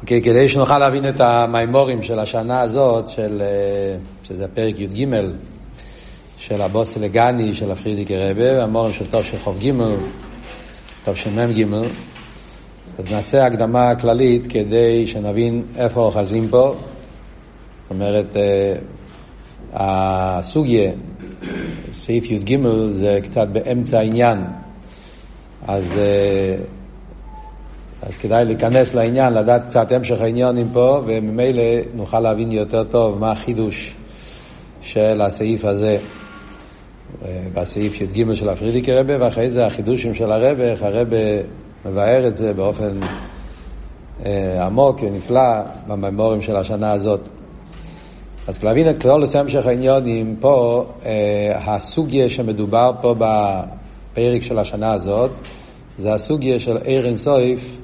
אוקיי, okay, כדי שנוכל להבין את המימורים של השנה הזאת, של, אה, שזה פרק י"ג של הבוס אלגני של הפרידיקי רבה, והמורים של טוב של חוב ג', טוב של מ"ג, אז נעשה הקדמה כללית כדי שנבין איפה אוחזים פה. זאת אומרת, אה, הסוגיה, סעיף י"ג, זה קצת באמצע העניין. אז אה, אז כדאי להיכנס לעניין, לדעת קצת המשך העניונים פה, וממילא נוכל להבין יותר טוב מה החידוש של הסעיף הזה אה, בסעיף י"ג של הפרידיקי רבה, ואחרי זה החידושים של הרבה, איך הרבה מבאר את זה באופן אה, עמוק ונפלא בממורים של השנה הזאת. אז להבין את כלל המשך העניונים, פה אה, הסוגיה שמדובר פה בפרק של השנה הזאת, זה הסוגיה של עיר אינסויף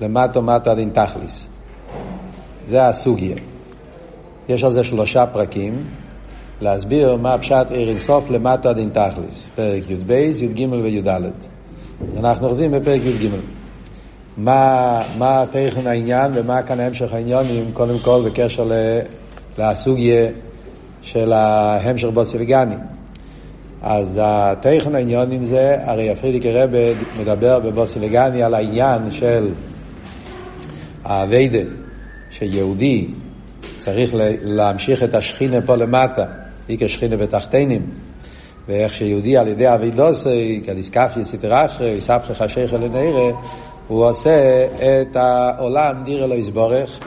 למטו מטו עד אין תכליס. זה הסוגיה. יש על זה שלושה פרקים, להסביר מה פשט עיר אינסוף למטו עד אין תכליס. פרק י"ב, י"ג וי"ד. אנחנו אוחזים בפרק י"ג. מה, מה תכן העניין ומה כאן המשך העניונים, קודם כל בקשר לסוגיה של ההמשך בוסילגני. אז התכן העניונים זה, הרי הפרידיקי רבי מדבר בבוסילגני על העניין של האביידה, שיהודי צריך להמשיך את השכינה פה למטה, היא כשכינה בתחתינים, ואיך שיהודי על ידי אבידוסי, כדיסקפי סטרחרי, יספחי חשיכה לנערה, הוא עושה את העולם דיר אלו יסבורך,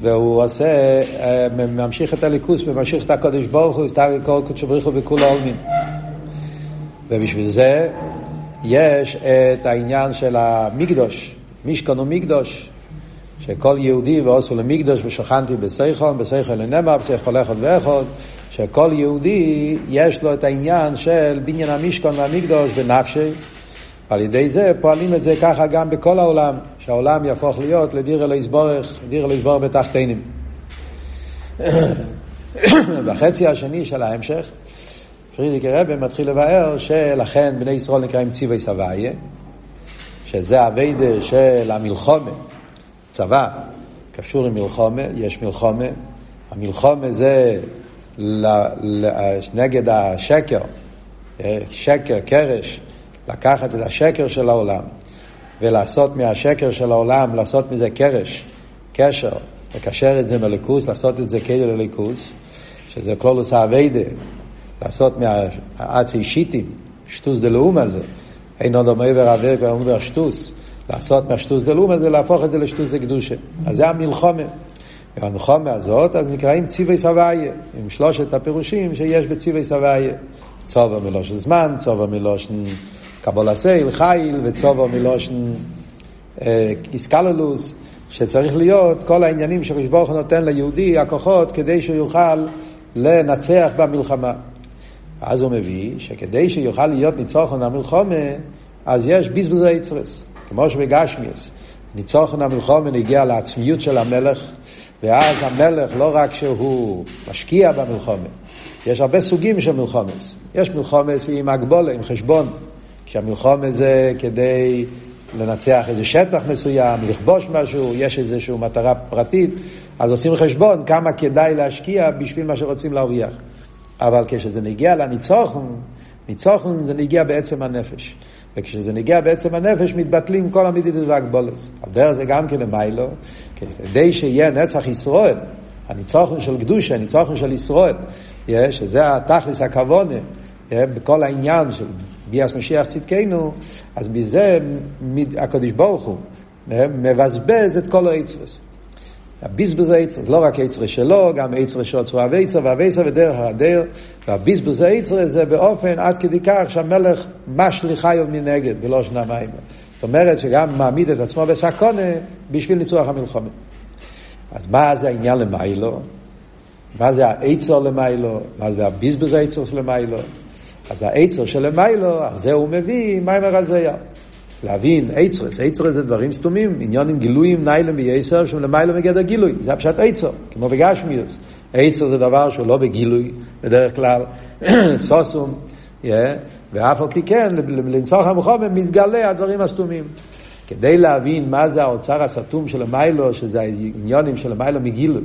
והוא עושה, אה, ממשיך את הליכוס, ממשיך את הקודש ברוך הוא, הסתכל כל קודש ברוך הוא בכול העולמים. ובשביל זה יש את העניין של המקדוש, מישכון ומקדוש, שכל יהודי ועושו למקדוש ושכנתי בסייכון, בסייכון לנמר, בסייכון אחד ואחד, שכל יהודי יש לו את העניין של בניין המשכון והמקדוש בנפשי, על ידי זה פועלים את זה ככה גם בכל העולם, שהעולם יהפוך להיות לדיר אלוהי סבורך, דיר אלוהי סבורך בתחתינים. בחצי השני של ההמשך, פרידיק רבי מתחיל לבאר שלכן בני ישראל נקראים ציווי סבייה, שזה הווידה של המלחומה, צבא קשור עם מלחומה, יש מלחומה, המלחומה זה נגד השקר, שקר, קרש, לקחת את השקר של העולם ולעשות מהשקר של העולם, לעשות מזה קרש, קשר, לקשר את זה מליכוס, לעשות את זה כאילו לליכוס, שזה קלולוס האביידה, לעשות מהאצי שיטים, שטוס דלאום הזה, אין עוד מעבר עבר כבר אומר שטוס, לעשות מהשטוס דלאום הזה, להפוך את זה לשטוס דקדושה. אז זה המלחומה. והמלחומה הזאת, אז נקראים ציווי סבייה, עם שלושת הפירושים שיש בציווי סבייה. צובה מלושן זמן, צובה מלושן קבול הסייל, חיל, וצובה מלושן אה, איסקללוס, שצריך להיות כל העניינים שקדוש ברוך נותן ליהודי, הכוחות, כדי שהוא יוכל לנצח במלחמה. אז הוא מביא שכדי שיוכל להיות ניצוחון המלחומה, אז יש בזבז היצרס, כמו שבגשמיאס. ניצוחון המלחומה נגיע לעצמיות של המלך, ואז המלך לא רק שהוא משקיע במלחומה, יש הרבה סוגים של מלחומס. יש מלחומס עם הגבולה, עם חשבון. כשהמלחומה זה כדי לנצח איזה שטח מסוים, לכבוש משהו, יש איזושהי מטרה פרטית, אז עושים חשבון כמה כדאי להשקיע בשביל מה שרוצים להרוויח. אבל כשזה נגיע לניצוחון, ניצוחון זה נגיע בעצם הנפש. וכשזה נגיע בעצם הנפש, מתבטלים כל המדידות והגבולס. על דרך זה גם כן למיילו, כדי שיהיה נצח ישראל, הניצוחון של קדושה, הניצוחון של ישראל, שזה התכלס הכוונה, בכל העניין של ביאס משיח צדקנו, אז מזה הקדוש ברוך הוא מבזבז את כל היצרס. הביזבוז היצר, לא רק היצר שלו, גם היצר שעוצרו אבייסר, ואבייסר ודרך הדר, והביזבוז היצר זה באופן עד כדי כך שהמלך משליך היום מנגד, ולא שנה מים. זאת אומרת שגם מעמיד את עצמו בסקונה בשביל ניצוח המלחמה. אז מה זה העניין למיילו? מה זה היצר למיילו? מה זה הביזבוז היצר למיילו? אז היצר של למיילו, אז זה הוא מביא מים הרזיה. להבין עצרס, עצרס זה דברים סתומים, עניונים גילויים, ניילם וייסר, שהם למעלה מגדר גילוי, זה הפשט עצר, כמו בגשמיוס. עצר זה דבר שהוא לא בגילוי, בדרך כלל, סוסום, yeah, ואף על פי כן, לנצוח המחומם מתגלה הדברים הסתומים. כדי להבין מה זה האוצר הסתום של המיילו, שזה העניונים של המיילו מגילוי,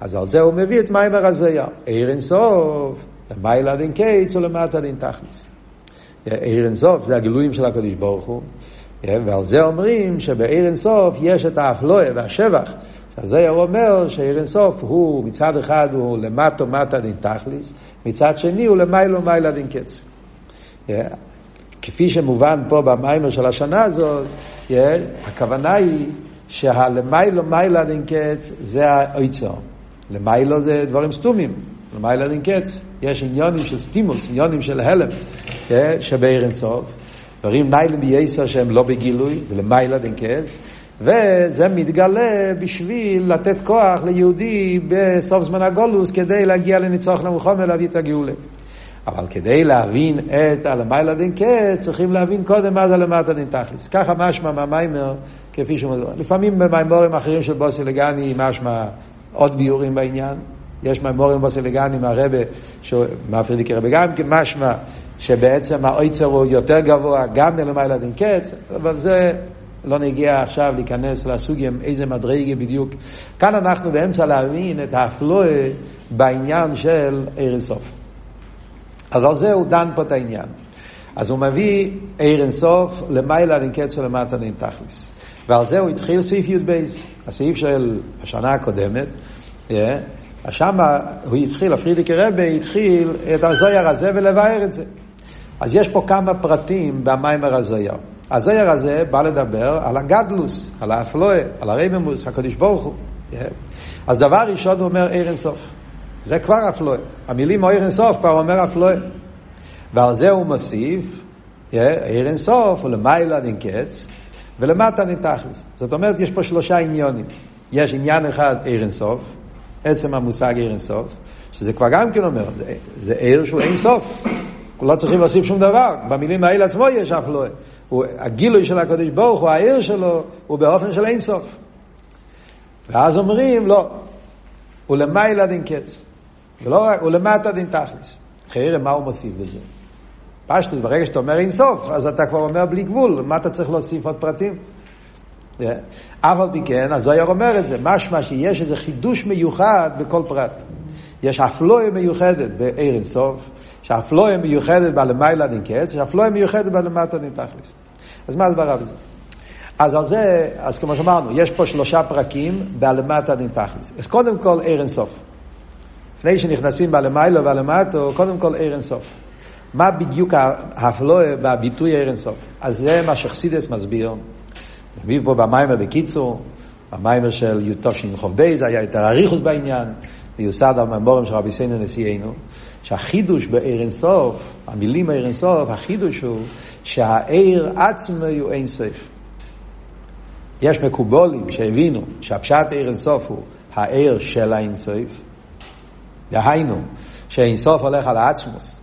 אז על זה הוא מביא את מיימר הזיה. עיר אינסוף, למיילה דין קיץ ולמטה דין תכלס. עיר אינסוף זה הגילויים של הקדוש ברוך הוא, ועל זה אומרים שבעיר אינסוף יש את האפלואה והשבח. אז זה הוא אומר שעיר אינסוף הוא מצד אחד הוא למטו מטה דין תכליס, מצד שני הוא למיילו מיילה דין קץ. כפי שמובן פה במיימר של השנה הזאת, הכוונה היא שהלמיילו מיילה דין קץ זה האויצר. למיילו זה דברים סתומים, למיילו דין קץ. יש עניונים של סטימוס, עניונים של הלם, שבעיר אינסוף. דברים ניילם בייסר שהם לא בגילוי, ולמיילו דין קץ. וזה מתגלה בשביל לתת כוח ליהודי בסוף זמן הגולוס כדי להגיע לניצוח למלחמה ולהביא את הגאולה. אבל כדי להבין את הלמיילה דין קץ, צריכים להבין קודם מה זה למטה דין תכליס. ככה משמע מהמיימר, כפי שהוא מדבר. לפעמים במיימורים אחרים של בוסי לגני משמע עוד ביורים בעניין. יש מיימורים בוסי לגני מהרבה, מהפרידיקי רבי גם כן משמע שבעצם האויצר הוא יותר גבוה גם מלמיילה דין קץ, אבל זה לא נגיע עכשיו להיכנס לסוגים איזה מדרגה בדיוק. כאן אנחנו באמצע להבין את האפלואה בעניין של עיר אינסוף. אז על זה הוא דן פה את העניין. אז הוא מביא עיר אינסוף למעלה דין קץ ולמטה דין תכליס. ועל זה הוא התחיל סעיף י"ב, הסעיף של השנה הקודמת. Yeah. שם הוא התחיל, הפרידיקי רבי התחיל את הזויר הזה ולבאר את זה. אז יש פה כמה פרטים במיימר הזויר. הזויר הזה בא לדבר על הגדלוס, על האפלואה, על הרייממוס, הקדוש ברוך הוא. Yeah. אז דבר ראשון הוא אומר עיר אינסוף. זה כבר אפלואה. המילים עיר אינסוף כבר אומר אפלואה. ועל זה הוא מוסיף, עיר אינסוף הוא למעלה דין קץ, ולמטה דין תכלס. זאת אומרת, יש פה שלושה עניונים. יש עניין אחד עיר אינסוף, עצם המושג עיר אינסוף, שזה כבר גם כן אומר, זה, עיר שהוא אין סוף. לא צריכים להוסיף שום דבר. במילים האלה עצמו יש אפלואה. הגילוי של הקדוש ברוך הוא, העיר שלו, הוא באופן של אין סוף. ואז אומרים, לא, הוא למעלה דין קץ. ולא הוא למטה דין תכלס. חיירם, מה הוא מוסיף בזה? פשטוס, ברגע שאתה אומר אין סוף, אז אתה כבר אומר בלי גבול, מה אתה צריך להוסיף עוד פרטים? אף על פי כן, אז זויר אומר את זה, משמע שיש איזה חידוש מיוחד בכל פרט. יש אפלואה מיוחדת בעיר אינסוף, שאפלואה מיוחדת בלמיילה דין קץ, שאפלואה מיוחדת בלמטה דין תכלס. אז מה הסברה בזה? אז על זה, אז כמו שאמרנו, יש פה שלושה פרקים בלמטה דין תכלס. אז קודם כל עיר אינסוף. לפני שנכנסים בלמיילו ולמטו, קודם כל עיר אינסוף. מה בדיוק האפלואה בביטוי עיר אינסוף? אז זה מה שחסידס מסביר. מביא פה במיימר בקיצור, במיימר של יוטוב שנחוב בייז, היה יותר אריכות בעניין, ויוסד על ממבורים של רבי סיינו נשיאנו, שהחידוש בעיר אינסוף, המילים בעיר אינסוף, החידוש הוא שהעיר עצמו הוא אינסוף. יש מקובולים שהבינו שהפשט עיר אינסוף הוא העיר של האינסוף, דהיינו, שאינסוף הולך על העצמוס,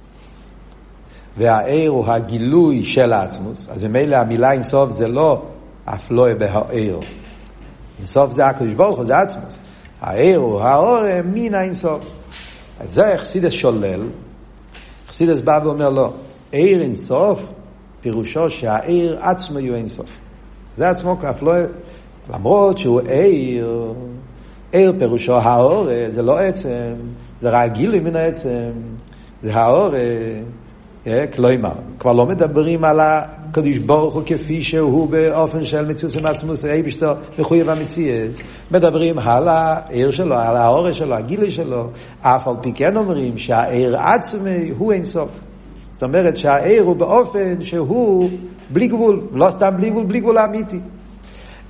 והעיר הוא הגילוי של העצמוס, אז ממילא המילה אינסוף זה לא אף לא בהעיר. אינסוף זה הקדוש ברוך הוא, זה עצמוס. העיר הוא האור מן האינסוף. את זה חסידס שולל, חסידס בא ואומר לא, עיר אינסוף, פירושו שהעיר עצמו יהיו אינסוף. זה עצמו כף לא... למרות שהוא עיר, עיר פירושו האור, זה לא עצם, זה רק גילוי מן העצם, זה האור, כלומר, כבר לא מדברים על הקדוש ברוך הוא כפי שהוא באופן של מציאות עם עצמוס, אייבשטר מחויב המציאות. מדברים על העיר שלו, על האור שלו, הגילוי שלו, אף על פי כן אומרים שהעיר עצמי הוא אין סוף. זאת אומרת שהעיר הוא באופן שהוא בלי גבול, לא סתם בלי גבול, בלי גבול אמיתי.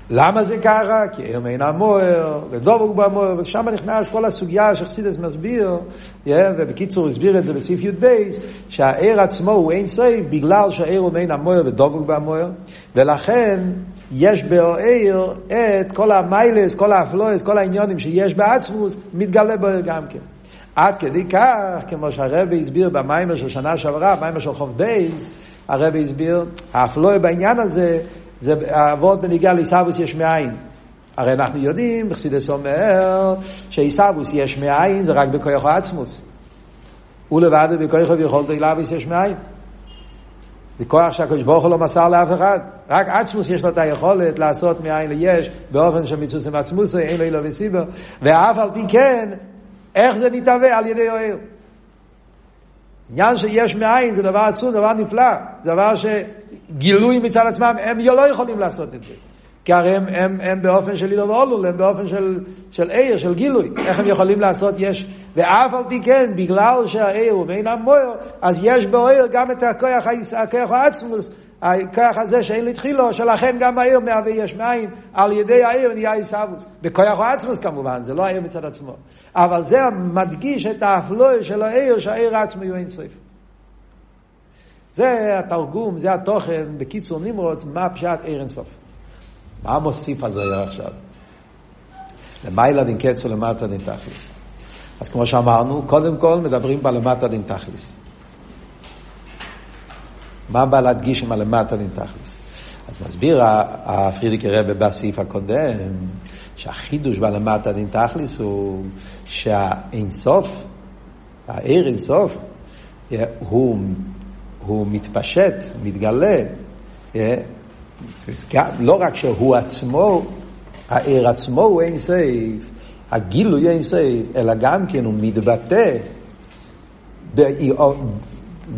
למה זה ככה? כי עיר מעין המוער, ודובוק במוער, ושם נכנס כל הסוגיה שחסידס מסביר, yeah, ובקיצור הסביר את זה בסעיף י"ב, שהעיר עצמו הוא אין סייף, בגלל שהעיר הוא מעין המוער ודובוק במוער, ולכן יש בעיר את כל המיילס, כל האפלויס, כל העניונים שיש בעצמוס, מתגלה בעיר גם כן. עד כדי כך, כמו שהרבי הסביר במיימר של שנה שעברה, במיימר של חוב בייס, הרבי הסביר, האפלוי בעניין הזה, זה אבות בניגיע לעיסאוווס יש מאין. הרי אנחנו יודעים, חסידס אומר, שעיסאוווס יש מאין זה רק בכוח העצמוס. הוא לבד בכוח ויכולת אילאוויס יש מאין. זה כוח שהקדוש ברוך הוא לא מסר לאף אחד. רק עצמוס יש לו את היכולת לעשות מאין ליש, באופן של מצווה עם עצמוס, אין לו אילו וסיבר, ואף על פי כן, איך זה נתהווה על ידי אוהר. עניין שיש מאין זה דבר עצום, דבר נפלא, דבר שגילוי מצד עצמם, הם לא יכולים לעשות את זה. כי הרי הם, הם, הם באופן של אילו ואולול, הם באופן של, של עיר, של גילוי. איך הם יכולים לעשות יש, ואף על פי כן, בגלל שהעיר הוא בין המויר, אז יש בעיר גם את הכוח, הכוח העצמוס, הכוח הזה שאין לתחילו, שלכן גם העיר מהווה יש מאין, על ידי העיר נהיה עיסאוווס. בכוח העצמוס כמובן, זה לא העיר מצד עצמו. אבל זה מדגיש את האפלוי של העיר, שהעיר עצמו יהיו אינסוף. זה התרגום, זה התוכן, בקיצור נמרוץ, מה פשט עיר אינסוף. מה מוסיף הזוהר עכשיו? למעלה דין קץ ולמטה דין תכליס. אז כמו שאמרנו, קודם כל מדברים בלמטה דין תכליס. מה בא להדגיש עם הלמטה דין תכליס? אז מסביר הפרידיקי רבי בסעיף הקודם, שהחידוש בלמטה דין תכליס הוא שהאינסוף, העיר אינסוף, הוא, הוא מתפשט, מתגלה, לא רק שהוא עצמו, העיר עצמו הוא אין סייף, הגילוי אין סייף, אלא גם כן הוא מתבטא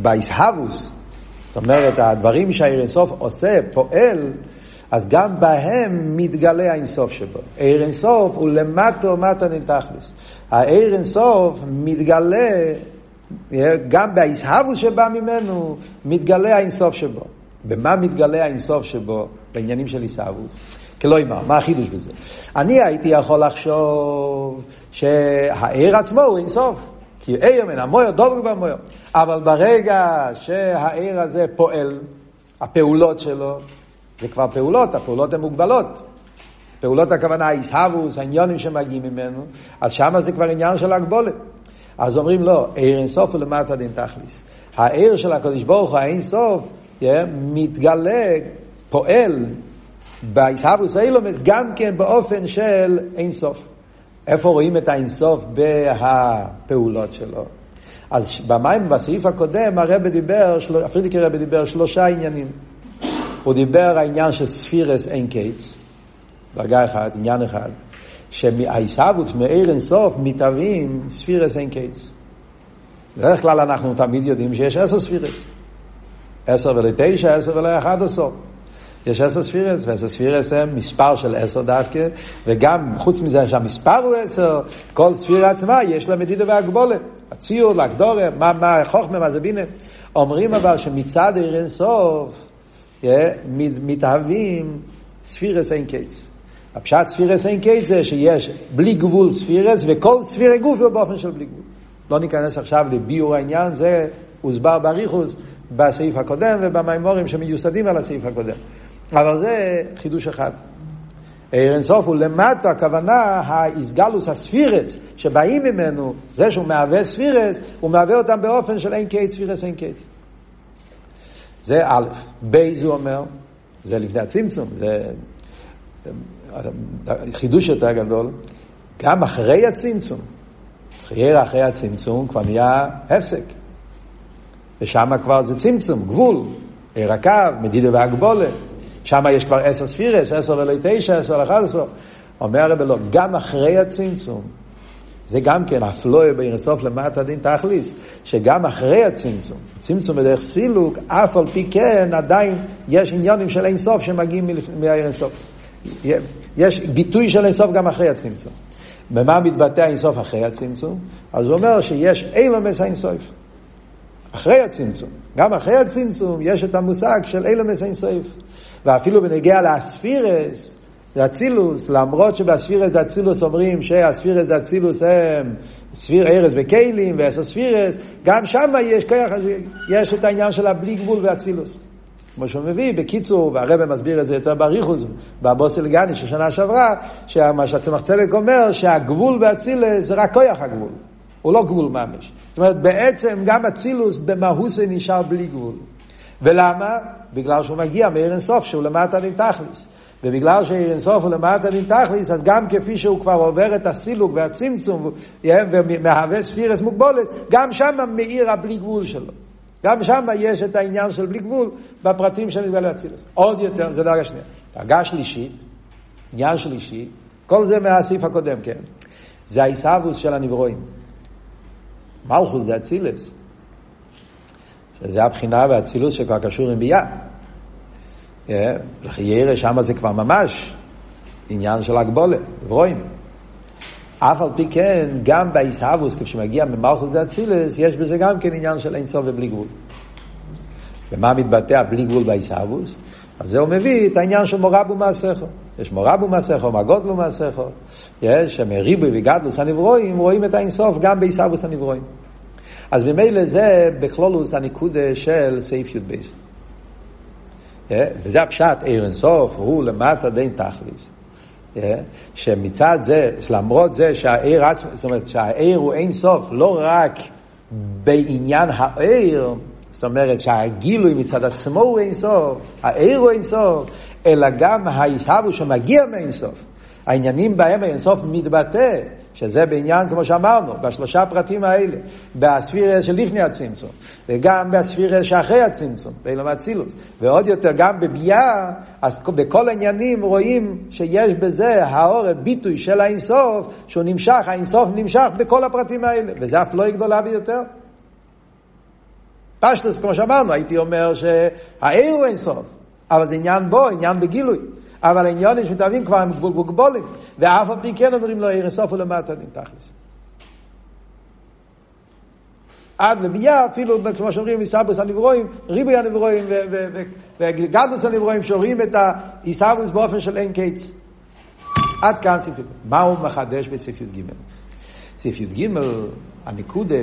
באיסהבוס. זאת אומרת, הדברים שהעיר אינסוף עושה, פועל, אז גם בהם מתגלה האינסוף שבו. עיר אינסוף הוא למטו מטה נתכלס. העיר אינסוף מתגלה, גם באיסהבוס שבא ממנו, מתגלה האינסוף שבו. במה מתגלה האינסוף שבו? בעניינים של עיסאוווס. כלומר, מה החידוש בזה? אני הייתי יכול לחשוב שהעיר עצמו הוא אינסוף. כי עיר מן המויר דובק במויר. אבל ברגע שהעיר הזה פועל, הפעולות שלו, זה כבר פעולות, הפעולות הן מוגבלות. פעולות הכוונה, איסהבוס, העניונים שמגיעים ממנו, אז שם זה כבר עניין של הגבולת. אז אומרים לא, עיר אינסוף הוא למטה דין תכליס. העיר של הקדוש ברוך הוא, האינסוף, מתגלה, פועל בעיסאוווס אילומס גם כן באופן של אינסוף. איפה רואים את האינסוף בפעולות שלו? אז במים, בסעיף הקודם, הרב דיבר, הפרידיקי רב דיבר שלושה עניינים. הוא דיבר העניין של ספירס אין קיץ, דרגה אחת, עניין אחד, שהעיסאוווס מאיר אינסוף מתהווים ספירס אין קיץ. בדרך כלל אנחנו תמיד יודעים שיש עשר ספירס. עשר ולתשע, עשר ולאחד עשר. יש עשר ספירס, ועשר ספירס הם מספר של עשר דווקא, וגם חוץ מזה שהמספר הוא עשר, כל ספירה עצמה יש לה מדידה והגבולה. הציור, להגדורה, מה, מה חוכמה, מה זה בינה. אומרים אבל שמצד עיר אינסוף, מתאהבים ספירס אין קץ. הפשט ספירס אין קץ זה שיש בלי גבול ספירס, וכל ספירה גוף הוא באופן של בלי גבול. לא ניכנס עכשיו לביור העניין, זה הוסבר באריכוס. בסעיף הקודם ובמימורים שמיוסדים על הסעיף הקודם. אבל זה חידוש אחד. אור אין סוף הוא למטה, הכוונה התגלות הספירות שבאים ממנו, זה שהוא מהווה ספירות, הוא מהווה אותם באופן של אין קץ, ספירות אין קץ. זה א', בייז הוא אומר, זה לפני הצמצום, זה חידוש יותר גדול, גם אחרי הצמצום, אחרי, אחרי הצמצום כבר נהיה הפסק. ושם כבר זה צמצום, גבול, עיר הקו, מדידה והגבולה. שם יש כבר עשר ספירס, עשר ולא תשע, עשר לאחד עשר. אומר הרב לא, גם אחרי הצמצום, זה גם כן הפלואה בעיר סוף למטה דין תכליס, שגם אחרי הצמצום, צמצום בדרך סילוק, אף על פי כן עדיין יש עניונים של אין סוף שמגיעים מהעיר אין סוף. יש ביטוי של אין סוף גם אחרי הצמצום. במה מתבטא אין סוף אחרי הצמצום? אז הוא אומר שיש אילומס אין סוף. אחרי הצמצום. גם אחרי הצמצום יש את המושג של אילומס אין סוף. ואפילו בנגיע לאספירס, זה למרות שבאספירס זה אומרים שהאספירס זה הם ספיר ארז בכלים ועשר ספירס, גם שם יש, יש את העניין של הבלי גבול ואצילוס. כמו שהוא מביא, בקיצור, והרבא מסביר את זה יותר באריכוס, בבוסל גני של שנה שעברה, שמה שהצמח צדק אומר, שהגבול באצילס זה רק כוח הגבול. הוא לא גבול ממש. זאת אומרת, בעצם גם אצילוס במהוסי נשאר בלי גבול. ולמה? בגלל שהוא מגיע מאיר אינסוף, שהוא למטה דין תכליס. ובגלל שאיר אינסוף הוא למטה דין תכליס, אז גם כפי שהוא כבר עובר את הסילוק והצמצום ומהווה ספירס מוגבולת, גם שם מאיר הבלי גבול שלו. גם שם יש את העניין של בלי גבול בפרטים של מתגלה אצילוס. עוד יותר, זה דרגה שנייה. דרגה שלישית, עניין שלישי, כל זה מהסעיף הקודם, כן? זה העיסאוווס של הנברואים. מלכוס דה אצילס. שזה הבחינה והאצילוס שכבר קשור עם ביאה. לחיירה שם זה כבר ממש עניין של הגבולת, נברואים. אף על פי כן, גם בעיסאוווס, כשמגיע ממלכוס דה אצילס, יש בזה גם כן עניין של אינסוף ובלי גבול. ומה מתבטא בלי גבול בעיסאוווס? אז זה הוא מביא את העניין של מורבו מעשיכו. יש מורבו מעשיכו, מה גודלו מעשיכו. יש שמריבוי וגדלוס הנברואים, רואים את האינסוף גם בעיסאוווס הנברואים. אז ממילא זה בכלולוס הניקודה של סעיף י"ב. וזה הפשט, עיר אינסוף הוא למטה דין תכליס. שמצד זה, למרות זה שהעיר עצמו, זאת אומרת שהעיר הוא אין סוף, לא רק בעניין העיר, זאת אומרת שהגילוי מצד עצמו הוא אין סוף, העיר הוא אין סוף, אלא גם ההשהבו שמגיע מאין סוף. העניינים בהם אין סוף מתבטא, שזה בעניין, כמו שאמרנו, בשלושה פרטים האלה, בספירה של לפני הצמצום, וגם בספירה שאחרי הצמצום, באילום אצילוס, ועוד יותר גם בביאה, אז בכל העניינים רואים שיש בזה האור, ביטוי של האינסוף, שהוא נמשך, האינסוף נמשך בכל הפרטים האלה, וזה אף לא גדולה ביותר. פשטוס, כמו שאמרנו, הייתי אומר שהעיר הוא אינסוף, אבל זה עניין בו, עניין בגילוי. אבל העניונים שמתאבים כבר הם גבולים, ואף על פי כן אומרים לו, עיר סוף ולמטה דין תכלס. עד לביאה, אפילו כמו שאומרים, איסאבוס הנברואים, ריבוי הנברואים וגדלוס הנברואים, שרואים את האיסאבוס באופן של אין קץ. עד כאן סעיף י"ג. מה הוא מחדש בסעיף י"ג? סעיף י"ג, הניקודה,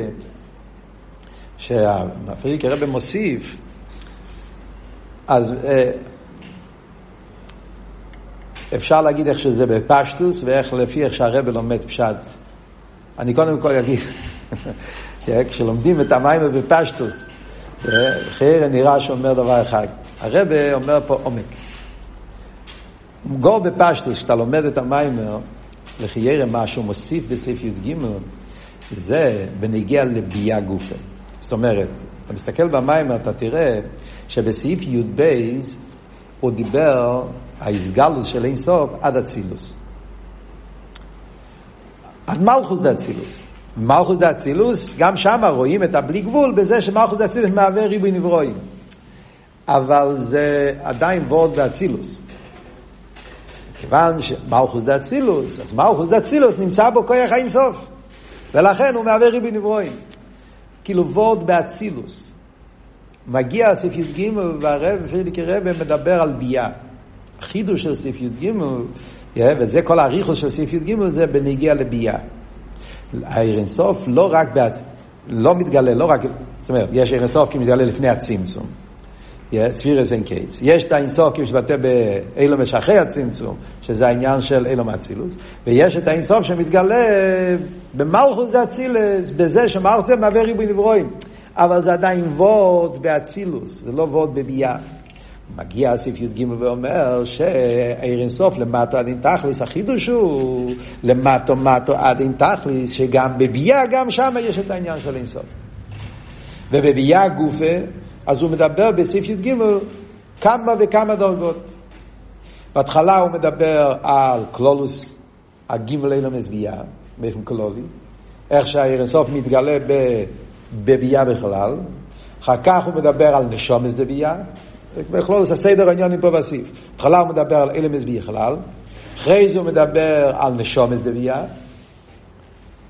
שהמפריק הרב מוסיף, אז אפשר להגיד איך שזה בפשטוס ואיך לפי איך שהרבל לומד פשט. אני קודם כל אגיד, כשלומדים את המים בפשטוס, חייר נראה שאומר דבר אחד. הרבה אומר פה עומק. גאר בפשטות, כשאתה לומד את המאמר, לכאורה מה שהוא מוסיף בסעיף י"ג, זה בנוגע לבי"ע גופא. זאת אומרת, אתה מסתכל במאמר, אתה תראה שבסעיף י"ב הוא דיבר ההתגלות של אין סוף עד אצילות. אז מלכות דאצילות. מלכות דאצילות, גם שם רואים את הבלי גבול בזה שמלכות דאצילות מהווה ריבוי נבראים. אבל זה עדיין וורד באצילוס. כיוון שמלכוס דה אצילוס, אז מלכוס דה אצילוס נמצא בו כוח האין סוף. ולכן הוא מהווה ריבוי נברואים. כאילו וורד באצילוס. מגיע סעיף י"ג והרב, פרידיקי רב מדבר על ביאה. החידוש של סעיף י"ג, וזה כל האריכוס של סעיף י"ג, זה בנגיע לביאה. העיר אינסוף לא רק בעצ... לא מתגלה, לא רק, זאת אומרת, יש עיר אינסוף כי מתגלה לפני הצמצום. ספירס אין קייטס. יש את האינסוף כי מתבטא באילום ושאחרי הצמצום, שזה העניין של אילום אצילוס, ויש את האינסוף שמתגלה במלכוס זה אצילס, בזה שמלכוס זה מהווה ריבוי נברואים. אבל זה עדיין וורד באצילוס, זה לא וורד בביאה. מגיע הסעיף י"ג ואומר שעיר אינסוף למטו עד אין תכליס, החידוש הוא למטו מטו עד אין תכליס, שגם בביאה, גם שם יש את העניין של אינסוף. ובביאה גופה, אז הוא מדבר בסעיף י"ג כמה וכמה דרגות. בהתחלה הוא מדבר על קלולוס, הגימל אילומס ביאה, באופן קלולי, איך שהעיר אינסוף מתגלה בביאה בכלל, אחר כך הוא מדבר על נשומס דביאה, בכלול זה הסדר העניונים פה בסעיף. בהתחלה הוא מדבר על אלמס בכלל, אחרי זה הוא מדבר על נשומס דבייה,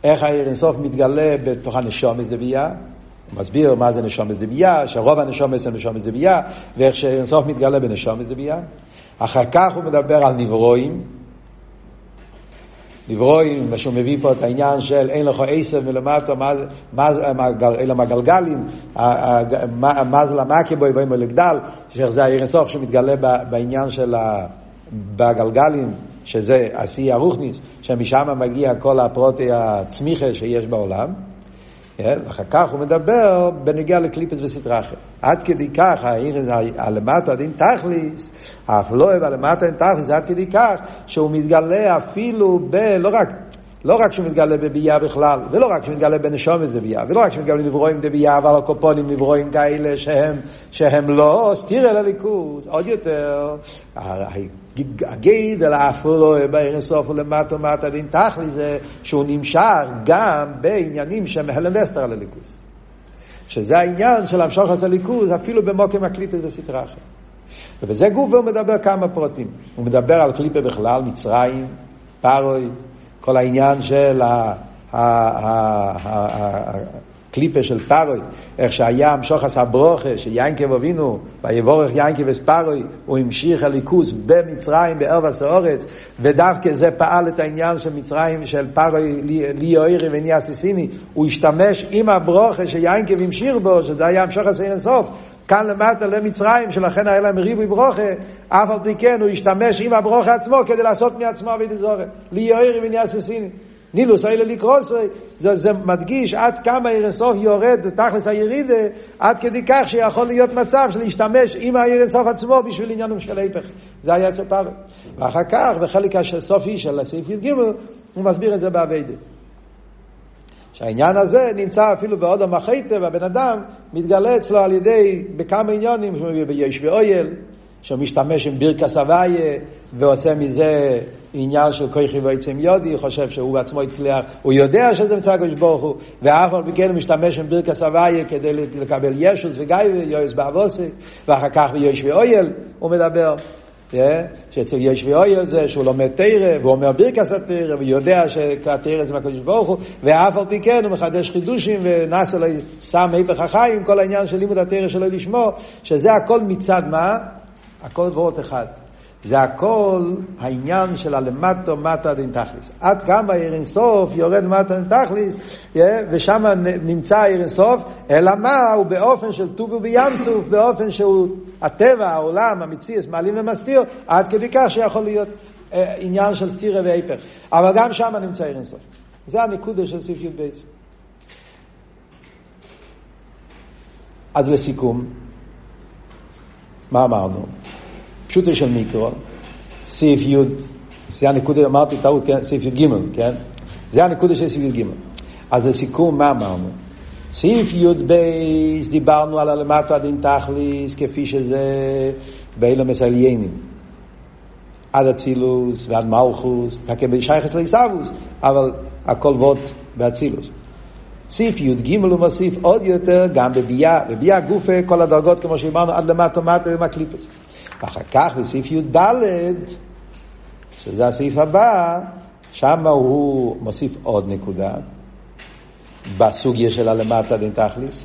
איך העיר אינסוף מתגלה בתוך הנשומס דבייה, הוא מסביר מה זה נשומס דבייה, שרוב הנשומס הם נשומס דבייה, ואיך שאינסוף מתגלה בנשומס דבייה. אחר כך הוא מדבר על נברואים, נברואים, מה שהוא מביא פה את העניין של אין לך עשב מלמטו, אלא מהגלגלים, מה זה למקה בו יבואי לגדל, שאיך זה העיר הסוף שמתגלה בעניין של בגלגלים, שזה השיא הרוחניס, שמשם מגיע כל הפרוטי הצמיחה שיש בעולם. כן? ואחר כך הוא מדבר בנגיע לקליפס וסטרא אחרת. עד כדי כך, הלמטו הדין תכליס, האפלואה והלמטו הדין תכליס, עד כדי כך שהוא מתגלה אפילו ב... לא רק, לא רק שהוא מתגלה בביאה בכלל, ולא רק שהוא מתגלה בנשומת זה ביאה, ולא רק שהוא מתגלה בנברואים בביאה, אבל הקופונים נברואים כאלה שהם, שהם לא סתיר אל הליכוז, עוד יותר, הגידל האפרו בעיר הסוף ולמטו מטה דין תכלי זה שהוא נמשך גם בעניינים שהם הלם וסתר על הליכוז. שזה העניין של המשוך את הליכוז אפילו במוקם הקליפת בסטרה אחרת. ובזה גוף הוא מדבר כמה פרטים. הוא מדבר על קליפה בכלל, מצרים, פארוי, כל העניין של הקליפה של פארוי, איך שהיה המשוחס הברוכה של יינקב אבינו, ויבורך יינקב וספארוי, הוא המשיך הליכוס במצרים, בארבס האורץ, ודווקא זה פעל את העניין של מצרים, של פארוי, לי אוירי וניה סיסיני, הוא השתמש עם הברוכה שיינקב המשיך בו, שזה היה המשוחס אין סוף, כאן למטה למצרים, שלכן היה להם ריבוי ברוכה, אף על פי כן הוא השתמש עם הברוכה עצמו כדי לעשות מעצמו אבי דזורת. לי יאירי ונהיה ססיני. נילוס אלה לקרוסי, זה, זה מדגיש עד כמה אירסוף יורד תכלס הירידה, עד כדי כך שיכול להיות מצב של להשתמש עם האירסוף עצמו בשביל עניינים של היפך. זה היה אצל פרעה. ואחר כך, בחלק הסופי של הסעיף י"ג, הוא מסביר את זה באביידה. שהעניין הזה נמצא אפילו בעוד המחייטה, והבן אדם מתגלה אצלו על ידי, בכמה עניונים, ביש ואויל, שהוא משתמש עם בירקס אבייה, ועושה מזה עניין של כוחי ועצם יודי, חושב שהוא בעצמו הצליח, הוא יודע שזה מצא הקדוש ברוך הוא, ואף על פי כן הוא משתמש עם בירקס אבייה כדי לקבל ישוס וגיא ויועס באבוסי, ואחר כך ביש ואויל הוא מדבר. שאצל יש ואויל זה שהוא לומד תרא, והוא אומר ברכס התרא, ויודע שהתרא זה מהקדוש ברוך הוא, ואף על פי כן הוא מחדש חידושים, ונעשה לו שם היפך החיים, כל העניין של לימוד התרא שלו לשמו, שזה הכל מצד מה? הכל דברות אחד. זה הכל העניין של הלמטו מטה דין תכליס. עד כמה עיר אינסוף יורד מטה דין תכליס, ושם נמצא עיר אינסוף, אלא מה? הוא באופן של טובו בים סוף, באופן שהוא הטבע, העולם, המציאס, מעלים ומסתיר, עד כדי כך שיכול להיות אה, עניין של סתירה והיפך. אבל גם שם נמצא עיר אינסוף. זה הנקודה של סעיף י"ב. אז לסיכום, מה אמרנו? פשוטו של מיקרו, סעיף י', זה הנקודה, אמרתי טעות, כן? סעיף י"ג, כן? זה הנקודה של סעיף י"ג. אז לסיכום, מה אמרנו? סעיף י"ב, דיברנו על הלמטו הדין תכליס, כפי שזה באילומס עליינים. עד אצילוס ועד מלכוס, תקבל שייכס לעיסאוווס, אבל הכל וורט באצילוס. סעיף י"ג הוא מוסיף עוד יותר גם בביאה, בביאה גופה כל הדרגות כמו שאמרנו עד למטו מטו עם הקליפס. ואחר כך בסעיף י"ד, שזה הסעיף הבא, שם הוא מוסיף עוד נקודה, בסוגיה של הלמטה דין תכליס,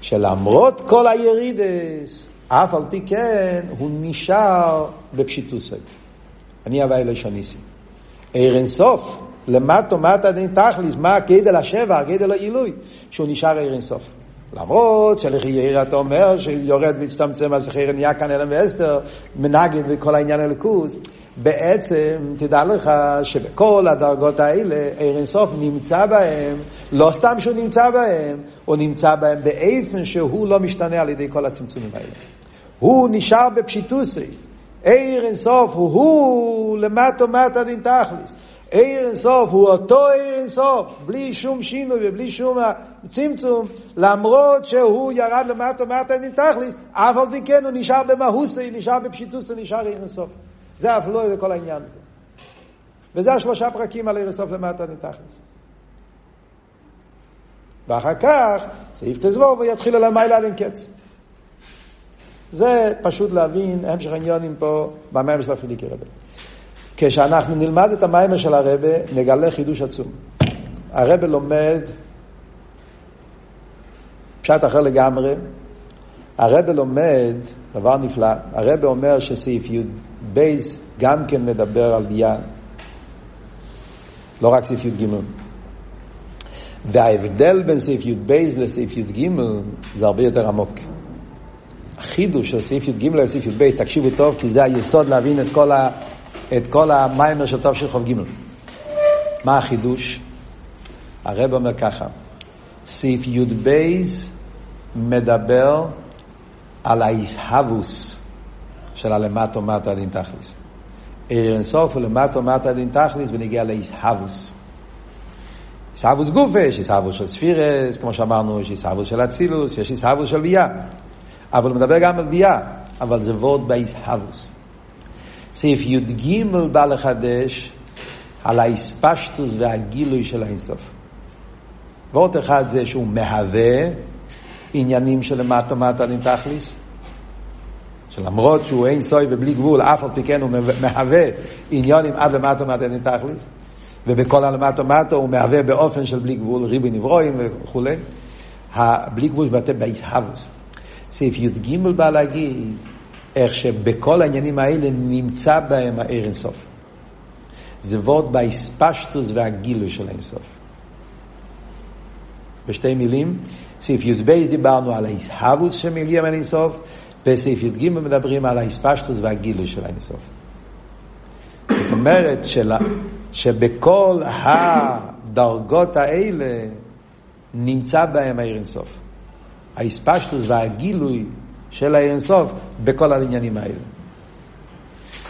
שלמרות כל הירידס, אף על פי כן, הוא נשאר בפשיטוסי. אני הווי לא שניסי. עיר אינסוף, למטו מטה דין תכליס, מה הגדל השבע, הגדל העילוי, שהוא נשאר עיר אינסוף. למרות שלכי יאיר אתה אומר שיורד והצטמצם אז חיר נהיה כאן אלם ואסתר, מנגד וכל העניין הליכוז, בעצם תדע לך שבכל הדרגות האלה עיר אינסוף נמצא בהם, לא סתם שהוא נמצא בהם, הוא נמצא בהם באיפן שהוא לא משתנה על ידי כל הצמצומים האלה. הוא נשאר בפשיטוסי. עיר אינסוף הוא הוא למטו מטה דין תכליס. עיר אינסוף הוא אותו עיר אינסוף, בלי שום שינוי ובלי שום צמצום, למרות שהוא ירד למטה מטה אין תכליס, אף על פי כן הוא נשאר במהוסי, נשאר בפשיטוסי, נשאר עיר אינסוף. זה אף לא בכל העניין. וזה השלושה פרקים על עיר אינסוף למטה אין תכליס. ואחר כך, סעיף תזבור ויתחיל על המיילה עד אין קץ. זה פשוט להבין המשך העניונים פה במים של הפיליקי רבי. כשאנחנו נלמד את המיימר של הרבה, נגלה חידוש עצום. הרבה לומד פשט אחר לגמרי. הרבה לומד דבר נפלא. הרבה אומר שסעיף י' בייס גם כן מדבר על ביה. לא רק סעיף י"ג. וההבדל בין סעיף י"ב לסעיף י"ג זה הרבה יותר עמוק. החידוש של סעיף י"ג לסעיף י"ב, תקשיבו טוב, כי זה היסוד להבין את כל ה... את כל המיימר של טוב של חוב ג'. מה החידוש? הרב אומר ככה, סעיף י"ב מדבר על האיסהבוס של הלמטו מטה דין תכליס. עיר אינסוף הוא למטו מטה דין תכליס ונגיע לאיסהבוס. עיסאוווס גופה, יש עיסאוווס של ספירס, כמו שאמרנו, יש עיסאוווס של אצילוס, יש עיסאוווס של ביאה. אבל הוא מדבר גם על ביאה, אבל זה וורד בעיסאוווס. סעיף י"ג בא לחדש על האספשטוס והגילוי של האינסוף. ועוד אחד זה שהוא מהווה עניינים שלמטה מטה נתכליס, שלמרות שהוא אין סוי ובלי גבול, אף על פי כן הוא מהווה עניונים עד למטה מטה נתכליס, ובכל הלמטה מטה הוא מהווה באופן של בלי גבול, ריבי נברואים וכולי. הבלי גבול מתבטא באיסהבוס. סעיף י"ג בא להגיד איך שבכל העניינים האלה נמצא בהם האר אינסוף. זה וורד באספשטוס והגילוי של האינסוף. בשתי מילים, סעיף י"ב דיברנו על האיסהבוס שמגיע מהאינסוף, בסעיף י"ג מדברים על האספשטוס והגילוי של האינסוף. זאת אומרת שלה, שבכל הדרגות האלה נמצא בהם העיר אינסוף. האספשטוס והגילוי של העיר אינסוף בכל העניינים האלה.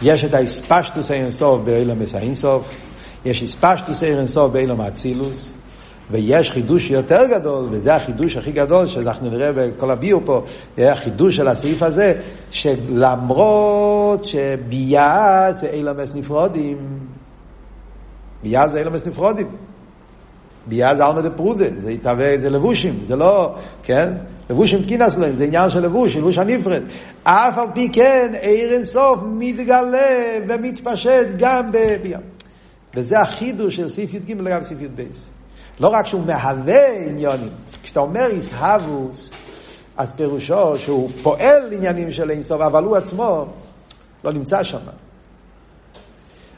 יש את האספשטוס העיר אינסוף באילום האינסוף, יש אספשטוס העיר אינסוף באילום האצילוס, ויש חידוש יותר גדול, וזה החידוש הכי גדול שאנחנו נראה בכל הביאו פה, זה החידוש של הסעיף הזה, שלמרות שביאה זה אילמס נפרודים, ביאה זה אילמס נפרודים. ביאה זה אלמא דפרודה, זה יתהווה, זה לבושים, זה לא, כן? לבושים תקינס להם, זה עניין של לבוש, לבוש הנפרד. אף על פי כן, עיר אינסוף מתגלה ומתפשט גם בביאה. וזה החידוש של סעיף י"ג לגבי סעיף י"ב. לא רק שהוא מהווה עניונים, כשאתה אומר איסהבוס, אז פירושו שהוא פועל עניינים של אינסוף, אבל הוא עצמו לא נמצא שם.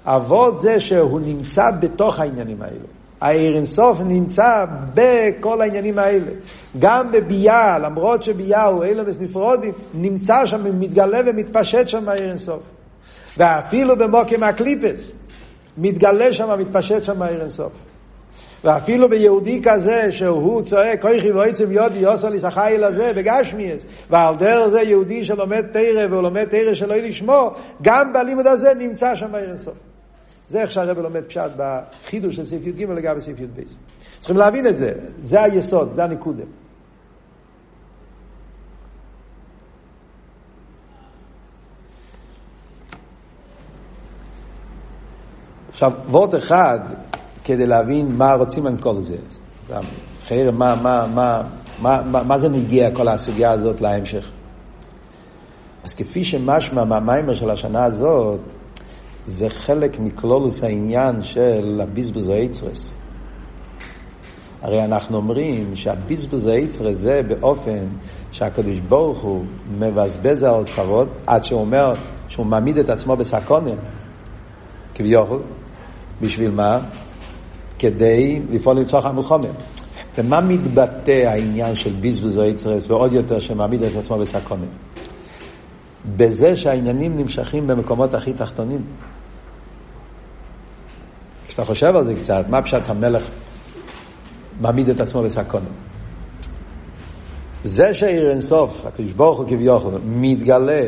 אבות זה שהוא נמצא בתוך העניינים האלה. העיר אינסוף נמצא בכל העניינים האלה. גם בביאה, למרות שביאה הוא אילמס נפרודים, נמצא שם, מתגלה ומתפשט שם העיר אינסוף. ואפילו במוקם הקליפס, מתגלה שם, מתפשט שם העיר אינסוף. ואפילו ביהודי כזה שהוא צועק, כויכי ואיצם יודי יוסו לישחייל הזה בגשמיאס, ועל דרך זה יהודי שלומד תרא והוא לומד תרא שלא לשמו, גם בלימוד הזה נמצא שם העיר אינסוף. זה איך שהרבא לומד פשט בחידוש של סעיף י"ג לגבי סעיף י"ב. צריכים להבין את זה, זה היסוד, זה הנקודה. עכשיו, ועוד אחד, כדי להבין מה רוצים עם כל זה. חייר, מה, מה, מה, מה, מה, מה זה נגיע כל הסוגיה הזאת להמשך? אז כפי שמשמע מהמיימר של השנה הזאת, זה חלק מכלולוס העניין של הבזבוז האיצרס. הרי אנחנו אומרים שהבזבוז האיצרס זה באופן שהקדוש ברוך הוא מבזבז על צרות עד שהוא אומר שהוא מעמיד את עצמו בסקונים, כביכול, בשביל מה? כדי לפעול לצורך המלחומה. ומה מתבטא העניין של בזבוז האיצרס ועוד יותר שמעמיד את עצמו בסקונים? בזה שהעניינים נמשכים במקומות הכי תחתונים. כשאתה חושב על זה קצת, מה פשט המלך מעמיד את עצמו בסקונים? זה שעיר אינסוף, הקדוש ברוך הוא כביכול, מתגלה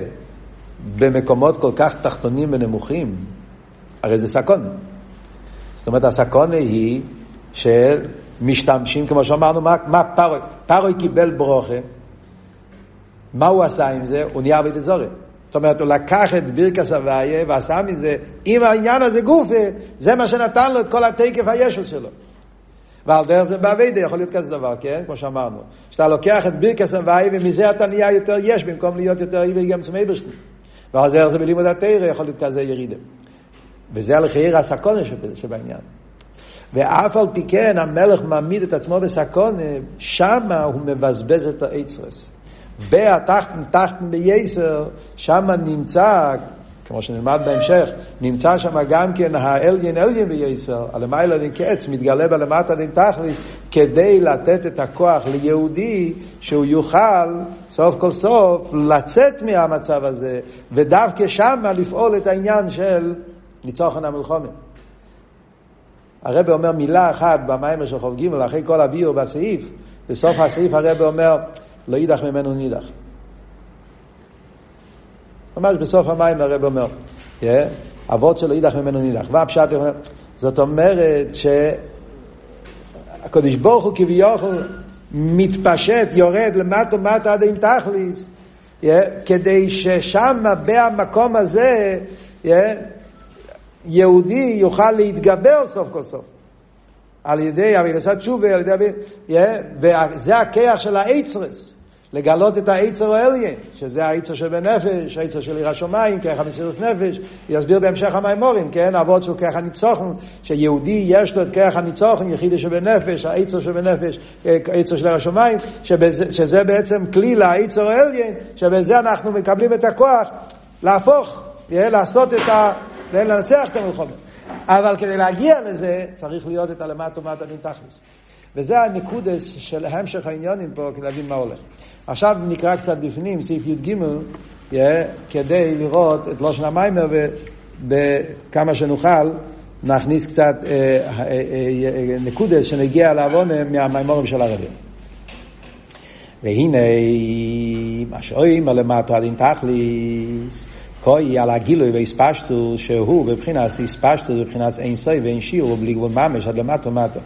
במקומות כל כך תחתונים ונמוכים, הרי זה סקונה. זאת אומרת, הסקונה היא שמשתמשים, כמו שאמרנו, מה, מה פרוי, פרוי קיבל ברוכה, מה הוא עשה עם זה? הוא נהיה בית אזורי. זאת אומרת, הוא לקח את ברכס הוויה ועשה מזה, עם העניין הזה גופה, זה מה שנתן לו את כל התקף הישו שלו. ועל דרך זה באביידה יכול להיות כזה דבר, כן? כמו שאמרנו. שאתה לוקח את ברכס הוויה ומזה אתה נהיה יותר יש במקום להיות יותר עיוור גם צמאי בשני. ועל דרך זה בלימוד התרא יכול להיות כזה ירידה. וזה על חייר הסקונה שבעניין. ואף על פי כן המלך מעמיד את עצמו בסקונה, שמה הוא מבזבז את האצרס. בהתחתן תחתן בייסר, שם נמצא, כמו שנלמד בהמשך, נמצא שם גם כן האליין אליין בייסר, הלמעלה דין קץ, מתגלה בלמטה דין תכליס, כדי לתת את הכוח ליהודי שהוא יוכל סוף כל סוף לצאת מהמצב הזה, ודווקא שמה לפעול את העניין של ניצוחן המלחומה. הרב אומר מילה אחת במיימר של חוב ג' אחרי כל הביור בסעיף, בסוף הסעיף הרב אומר, לא יידח ממנו נידח. ממש בסוף המים הרב אומר, yeah, אבות שלו יידח ממנו נידח. מה הפשט? זאת אומרת הקדוש ברוך הוא כביכול מתפשט, יורד למטה מטה עד אין תכליס, yeah, כדי ששם, במקום הזה, yeah, יהודי יוכל להתגבר סוף כל סוף. על ידי אבידסת תשובה, על ידי... Yeah, וזה הכיח של האצרס. לגלות את העצר האליין, שזה העצר שבנפש, העצר של עיר השמיים, כרך המסירות נפש, יסביר בהמשך המימורים, כן, אבות של כרך הניצוחן, שיהודי יש לו את כרך הניצוחן, יחידי שבנפש, העצר שבנפש, העצר של עיר השמיים, שזה בעצם כלי לעצר האליין, שבזה אנחנו מקבלים את הכוח להפוך, לעשות את ה... לנצח את המלחמה. אבל כדי להגיע לזה, צריך להיות את הלמטה ומטה דין תכלס. וזה הנקודס של המשך העניונים פה, כדי להבין מה הולך. עכשיו נקרא קצת בפנים, סעיף י"ג, כדי לראות את לושן המיימר, וכמה שנוכל נכניס קצת uh, uh, uh, נקודס שנגיע לעוון מהמיימורים של הרבי. והנה, מה שאומר למטה הדין תכליס, כוי על הגילוי והספשטו שהוא בבחינת הספשטו בבחינת אין סוי ואין שיעור בלי גבול ממש עד למטה ומטה.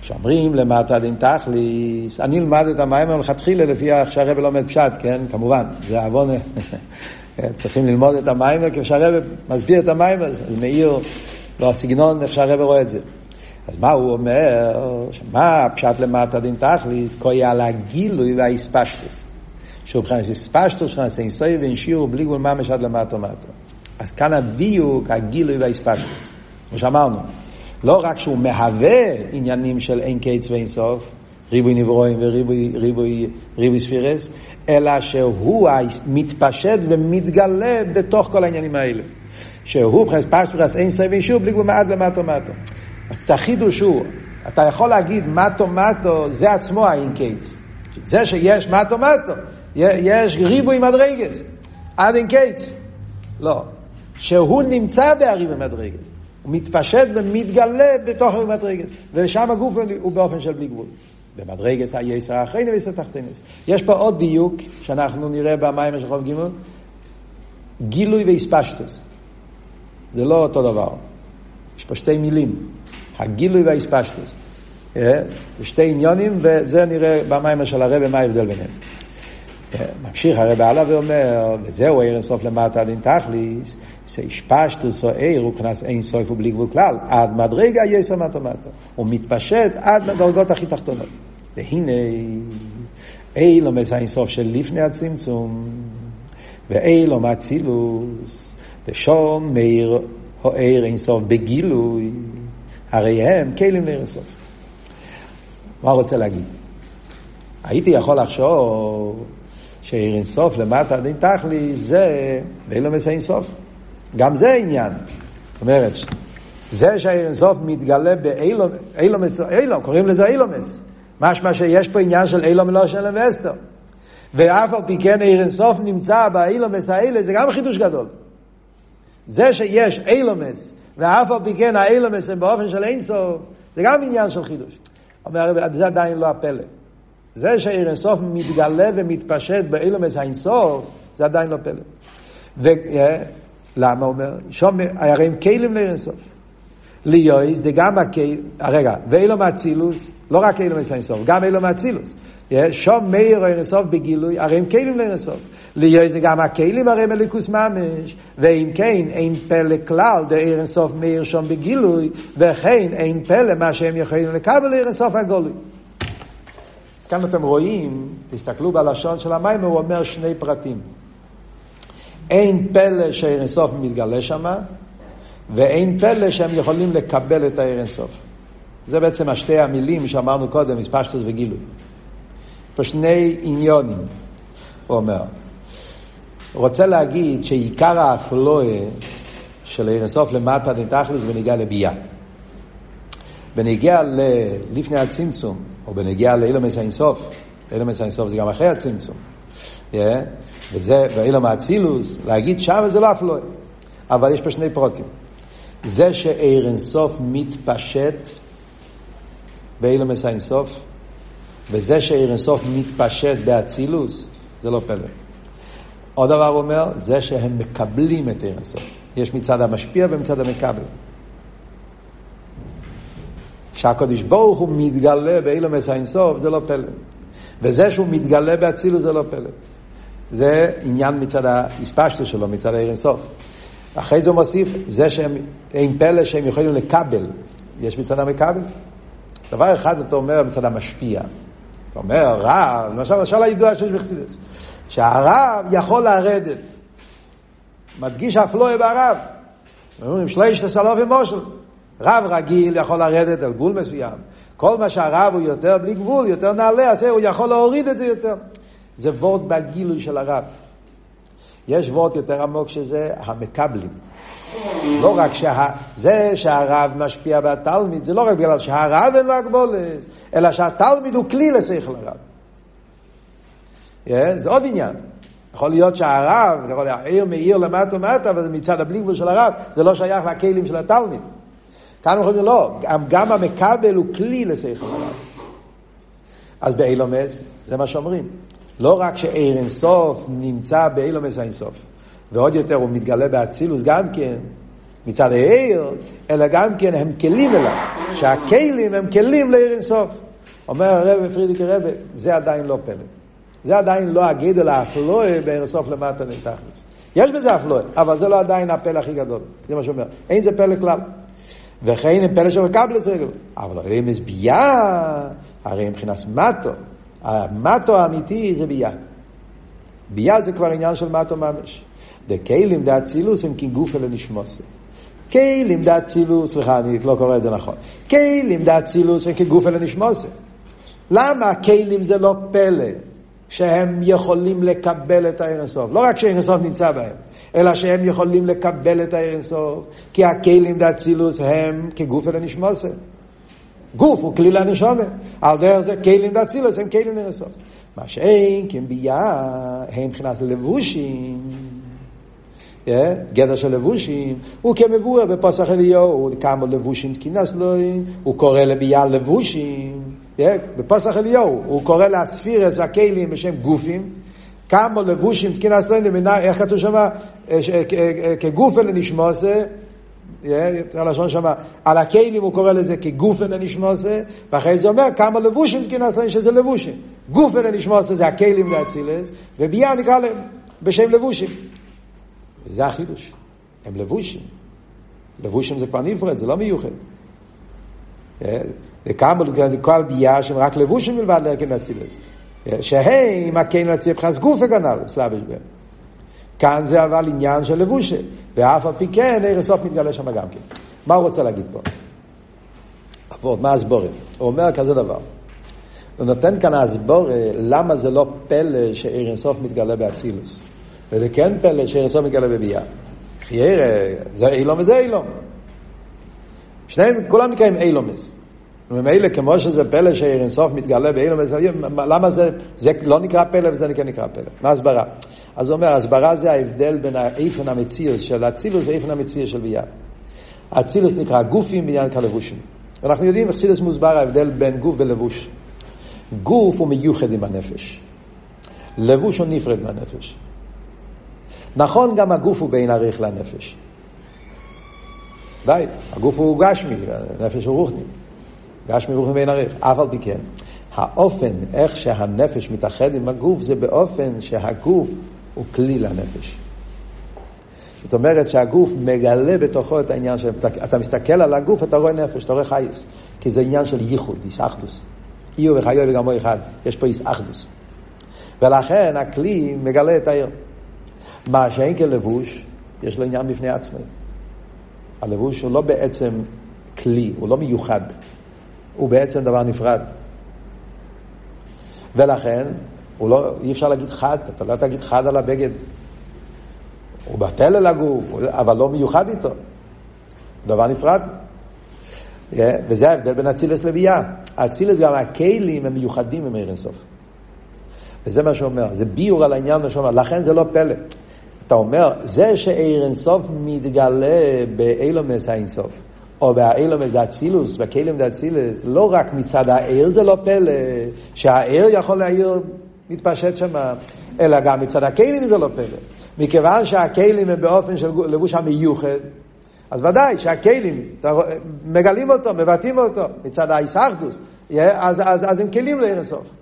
כשאומרים למטה דין תכליס, אני אלמד את המים מלכתחילה לפי איך שהרבא לומד פשט, כן? כמובן, זה עוון, צריכים ללמוד את המים כפי שהרבא מסביר את המים, אז מאיר לא הסגנון איך שהרבא רואה את זה. אז מה הוא אומר? מה פשט למטה דין תכליס? כוי על הגילוי והאספשטוס. שהוא מבחינת אספשטוס, מבחינת אינסוי ואין שיעור בלי גבול ממש עד למטה ומטה. אז כאן הדיוק, הגילוי והאספשטוס. כמו שאמרנו. לא רק שהוא מהווה עניינים של אין קץ ואין סוף, ריבוי נברואים וריבוי ריבוי, ריבוי ספירס, אלא שהוא מתפשט ומתגלה בתוך כל העניינים האלה. שהוא מבחינת פשטוס אין ואין שיעור בלי גבול מעט למטה ומטה. אז את החידוש הוא, אתה יכול להגיד מטו מטו זה עצמו האין קץ. זה שיש מטו מטו, יש ריבוי מדרגס, עד אין קץ. לא. שהוא נמצא בהריבוי מדרגס. הוא מתפשט ומתגלה בתוך המדרגס, ושם הגוף הוא באופן של בלי גבול. במדרגס היסר האחרני ויסר תחתינס. יש פה עוד דיוק שאנחנו נראה במים של חוב ג' גילוי ואיספשטוס. זה לא אותו דבר. יש פה שתי מילים, הגילוי והאיספשטוס. זה שתי עניונים, וזה נראה במים של הרב מה ההבדל ביניהם. ממשיך הרב הלאה ואומר, וזהו עיר אינסוף למטה דין תכליס, שהשפשטוס או עיר הוא כנס אין סוף ובלי גבול כלל, עד מדרגה יסר מטה. הוא מתפשט עד לדרגות הכי תחתונות. והנה, אילום איזה אינסוף של לפני הצמצום, ואילום אצילוס, דשום מאיר או עיר אינסוף בגילוי, הרי הם כלים לאינסוף. מה רוצה להגיד? הייתי יכול לחשוב שעיר אינסוף למטה דין תכלי זה ואילומס אינסוף. גם זה עניין. זאת אומרת, זה שהעיר אינסוף מתגלה באילומס, אילום, קוראים לזה אילומס. משמע שיש פה עניין של אילום לא של אבסטר. ואף על פי כן עיר אינסוף נמצא באילומס האלה, זה גם חידוש גדול. זה שיש אילומס, ואף על פי כן האילומס הם באופן של אינסוף, זה גם עניין של חידוש. אומר, זה עדיין לא הפלא. זה שהעיר אינסוף מתגלה ומתפשט באילומס האינסוף, זה עדיין לא פלא. ולמה הוא אומר? שום, הרי הם כלים לעיר אינסוף. ליואיס זה גם הכלים, רגע, ואילום אצילוס, לא רק אילום האינסוף, גם אילום אצילוס. שום מאיר עיר אינסוף בגילוי, הרי הם כלים לעיר אינסוף. ליואיס זה גם הכלים הרי מליקוס ממש, ואם כן, אין פלא כלל דעיר אינסוף מאיר שום בגילוי, וכן אין פלא מה שהם יכולים לקבל לעיר אינסוף הגולוי. כאן אתם רואים, תסתכלו בלשון של המים, הוא אומר שני פרטים. אין פלא שעיר אינסוף מתגלה שם, ואין פלא שהם יכולים לקבל את העיר אינסוף. זה בעצם השתי המילים שאמרנו קודם, מספשטוס וגילוי. פה שני עניונים, הוא אומר. רוצה להגיד שעיקר האפלואה של עיר אינסוף למטה נתכלס ונגיע לביאה. בנגיע לפני הצמצום, או בנגיע לאילומס האינסוף, אילומס האינסוף זה גם אחרי הצמצום, yeah, וזה, ואילום האצילוס, להגיד שם זה לא אפלוי, אבל יש פה שני פרוטים. זה שאיר אינסוף מתפשט באילומס האינסוף, וזה שאיר אינסוף מתפשט באצילוס, זה לא פלא. עוד דבר הוא אומר, זה שהם מקבלים את עיר אינסוף. יש מצד המשפיע ומצד המקבל. שהקדוש ברוך הוא מתגלה באילומס האינסוף, זה לא פלא. וזה שהוא מתגלה באצילוס זה לא פלא. זה עניין מצד האספשטו שלו, מצד העיר אינסוף. אחרי זה הוא מוסיף, זה שהם, אין פלא שהם יכולים לקבל. יש מצד המקבל. דבר אחד אתה אומר מצד המשפיע. אתה אומר, רב, למשל, למשל הידוע שיש בחסידס, שהרב יכול לרדת. מדגיש אפלואה ברב. אומרים, שליש לסלוף ומושל. רב רגיל יכול לרדת על גבול מסוים. כל מה שהרב הוא יותר בלי גבול, יותר נעלה, אז הוא יכול להוריד את זה יותר. זה וורד בגילוי של הרב. יש וורד יותר עמוק שזה המקבלים. לא רק שה... זה שהרב משפיע בתלמיד, זה לא רק בגלל שהרב אין לו הגבולת, אלא שהתלמיד הוא כלי לשכל הרב. Yeah, זה עוד עניין. יכול להיות שהרב, זה יכול להיות עיר מאיר למטה ומטה, אבל זה מצד הבלי גבול של הרב, זה לא שייך לכלים של התלמיד. כאן אומרים לא, גם, גם המקבל הוא כלי לשכל הרב. אז באילומס, זה מה שאומרים. לא רק שאיר אינסוף נמצא באילומס האינסוף, ועוד יותר הוא מתגלה באצילוס גם כן, מצד העיר, אלא גם כן הם כלים אליו, שהכלים הם כלים לעיר אינסוף. אומר הרב פרידיק הרב, זה עדיין לא פלא. זה עדיין לא הגדל האפלואה בעיר אינסוף למטה נתכלס. יש בזה אפלואה, אבל זה לא עדיין הפלא הכי גדול. זה מה שאומר. אין זה פלא כלל. וכן הם פלא של קבלס רגל. אבל הרי מזביעה, הרי מבחינת מטו, המטו האמיתי זה ביה. ביה זה כבר עניין של מטו ממש. דקיילים דאצילוס הם כגופה לנשמוסה. כלים דאצילוס, סליחה, אני לא קורא את זה נכון. כלים דאצילוס הם כגופה לנשמוסה. למה כלים זה לא פלא? שהם יכולים לקבל את האין הסוף. לא רק שאין הסוף נמצא בהם, אלא שהם יכולים לקבל את האין הסוף, כי הכלים דאצילוס הם כגוף אל הנשמוסה. גוף הוא כלי לנשומה. על דרך זה כלים דאצילוס הם כלים לאין הסוף. מה שאין כמביאה הם מבחינת לבושים. Yeah, גדר של לבושים, הוא כמבואר בפוסח אליהו, כמה לבושים תקינס לוין, הוא קורא לביאה לבושים, בפסח אליהו, הוא קורא לאספירס הכלים בשם גופים, כמה לבושים תקינה סלנדים, איך כתוב שם? אה, אה, אה, כגופן לנשמוסה, הלשון שם, על הכלים הוא קורא לזה כגופן לנשמוסה, ואחרי זה אומר כמה לבושים תקינה סלנדים, שזה לבושים. גופן לנשמוסה זה הכלים והצילס, וביאה נקרא להם בשם לבושים. וזה החידוש, הם לבושים. לבושים זה כבר נפרד, זה לא מיוחד. וכמה כל ביאה שהם רק לבושים מלבד להקן אצילס. שהם הקן אצילס חס גוף וגנל, סלאביש בהם. כאן זה אבל עניין של לבושה, ואף על פי כן ערב סוף מתגלה שם גם כן. מה הוא רוצה להגיד פה? עבוד, מה הסבורים? הוא אומר כזה דבר. הוא נותן כאן הסבור למה זה לא פלא שערב סוף מתגלה באצילוס. וזה כן פלא שערב סוף מתגלה בביאה. זה אילום וזה אילום. שניהם, כולם נקראים אילומס. וממילא כמו שזה פלא שעיר אינסוף מתגלה באילומס, למה זה, זה לא נקרא פלא וזה כן נקרא פלא? מה הסברה? אז הוא אומר, הסברה זה ההבדל בין האיפן המציאות של אצילוס ואיפן המציאות של ביאה. אצילוס נקרא גופים, ביאה נקרא לבושים. ואנחנו יודעים, אצילוס מוסבר ההבדל בין גוף ולבוש. גוף הוא מיוחד עם הנפש. לבוש הוא נפרד מהנפש. נכון, גם הגוף הוא בין עריך לנפש. די, הגוף הוא גשמי, הנפש הוא רוחני. גשמי רוחני בין עריך. אף על פי כן, האופן, איך שהנפש מתאחד עם הגוף, זה באופן שהגוף הוא כלי לנפש. זאת אומרת שהגוף מגלה בתוכו את העניין של... אתה מסתכל על הגוף, אתה רואה נפש, אתה רואה חייס. כי זה עניין של ייחוד, איסאחדוס. איו וחיו וגמו אחד, יש פה איסאחדוס. ולכן הכלי מגלה את העיר. מה שאין כלבוש, יש לו עניין בפני עצמו. הלבוש הוא לא בעצם כלי, הוא לא מיוחד, הוא בעצם דבר נפרד. ולכן, לא, אי אפשר להגיד חד, אתה לא תגיד חד על הבגד. הוא בטל אל הגוף, אבל לא מיוחד איתו. דבר נפרד. Yeah, וזה ההבדל בין אצילס לביאה. אצילס גם הכלים הם מיוחדים עם עיר אינסוף. וזה מה שהוא אומר, זה ביור על העניין מה שהוא אומר, לכן זה לא פלא. אתה אומר, זה שעיר אינסוף מתגלה באילומס האינסוף, או באילומס דאצילוס, בכלים דאצילוס, לא רק מצד העיר זה לא פלא, שהעיר יכול להעיר, מתפשט שם, אלא גם מצד הכלים זה לא פלא. מכיוון שהכלים הם באופן של לבוש המיוחד, אז ודאי שהכלים, מגלים אותו, מבטאים אותו, מצד האיסאחדוס, אז, אז, אז הם כלים לאינסוף.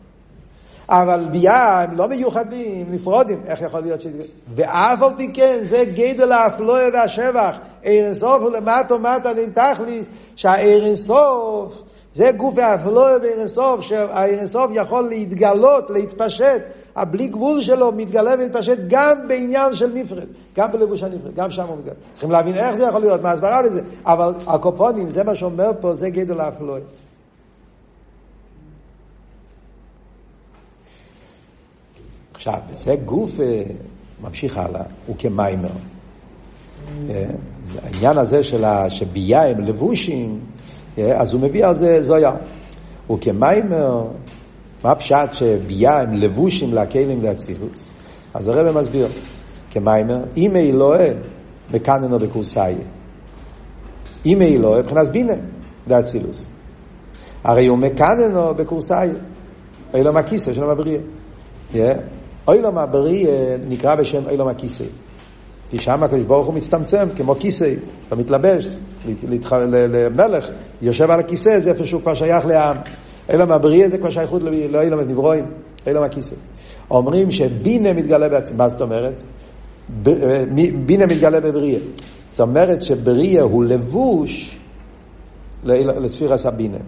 אבל ביה הם לא מיוחדים, נפרודים, איך יכול להיות ש... ואף על פי כן, זה גדל האפלואה והשבח. עיר אינסוף הוא למטו מטה דין תכליס, שהעיר אינסוף זה גוף האפלואה בעיר אינסוף, שהעיר אינסוף יכול להתגלות, להתפשט, הבלי גבול שלו מתגלה ומתפשט גם בעניין של נפרד, גם בלבוש הנפרד, גם שם הוא מתגלה. צריכים להבין איך זה יכול להיות, מה הסברה לזה, אבל הקופונים, זה מה שאומר פה, זה גדל האפלואה. עכשיו, וזה גוף אה, ממשיך הלאה, הוא כמיימר. אה, העניין הזה של שביה הם לבושים, אה, אז הוא מביא על זה זויה. הוא כמיימר, מה פשט שביה הם לבושים לכלים ואצילוס? אז הרב מסביר, כמיימר, אם אלוהה מקננו בקורסאי. אם אלוהה, מבחינת בינה ואצילוס. הרי הוא מקננו בקורסאי. אילום הכיסא של המבריא. אילום הבריא נקרא בשם אילום הכיסא. כי שם הקדוש ברוך הוא מצטמצם, כמו כיסא, אתה מתלבש, למלך, יושב על הכיסא, זה איפה שהוא כבר שייך לעם. אילום הבריא זה כבר שייכות לאילום הנברואים, אילום הכיסא. אומרים שבינה מתגלה בעצמו, מה זאת אומרת? בינה מתגלה בבריאה. זאת אומרת שבריאה הוא לבוש לספירס הבינה.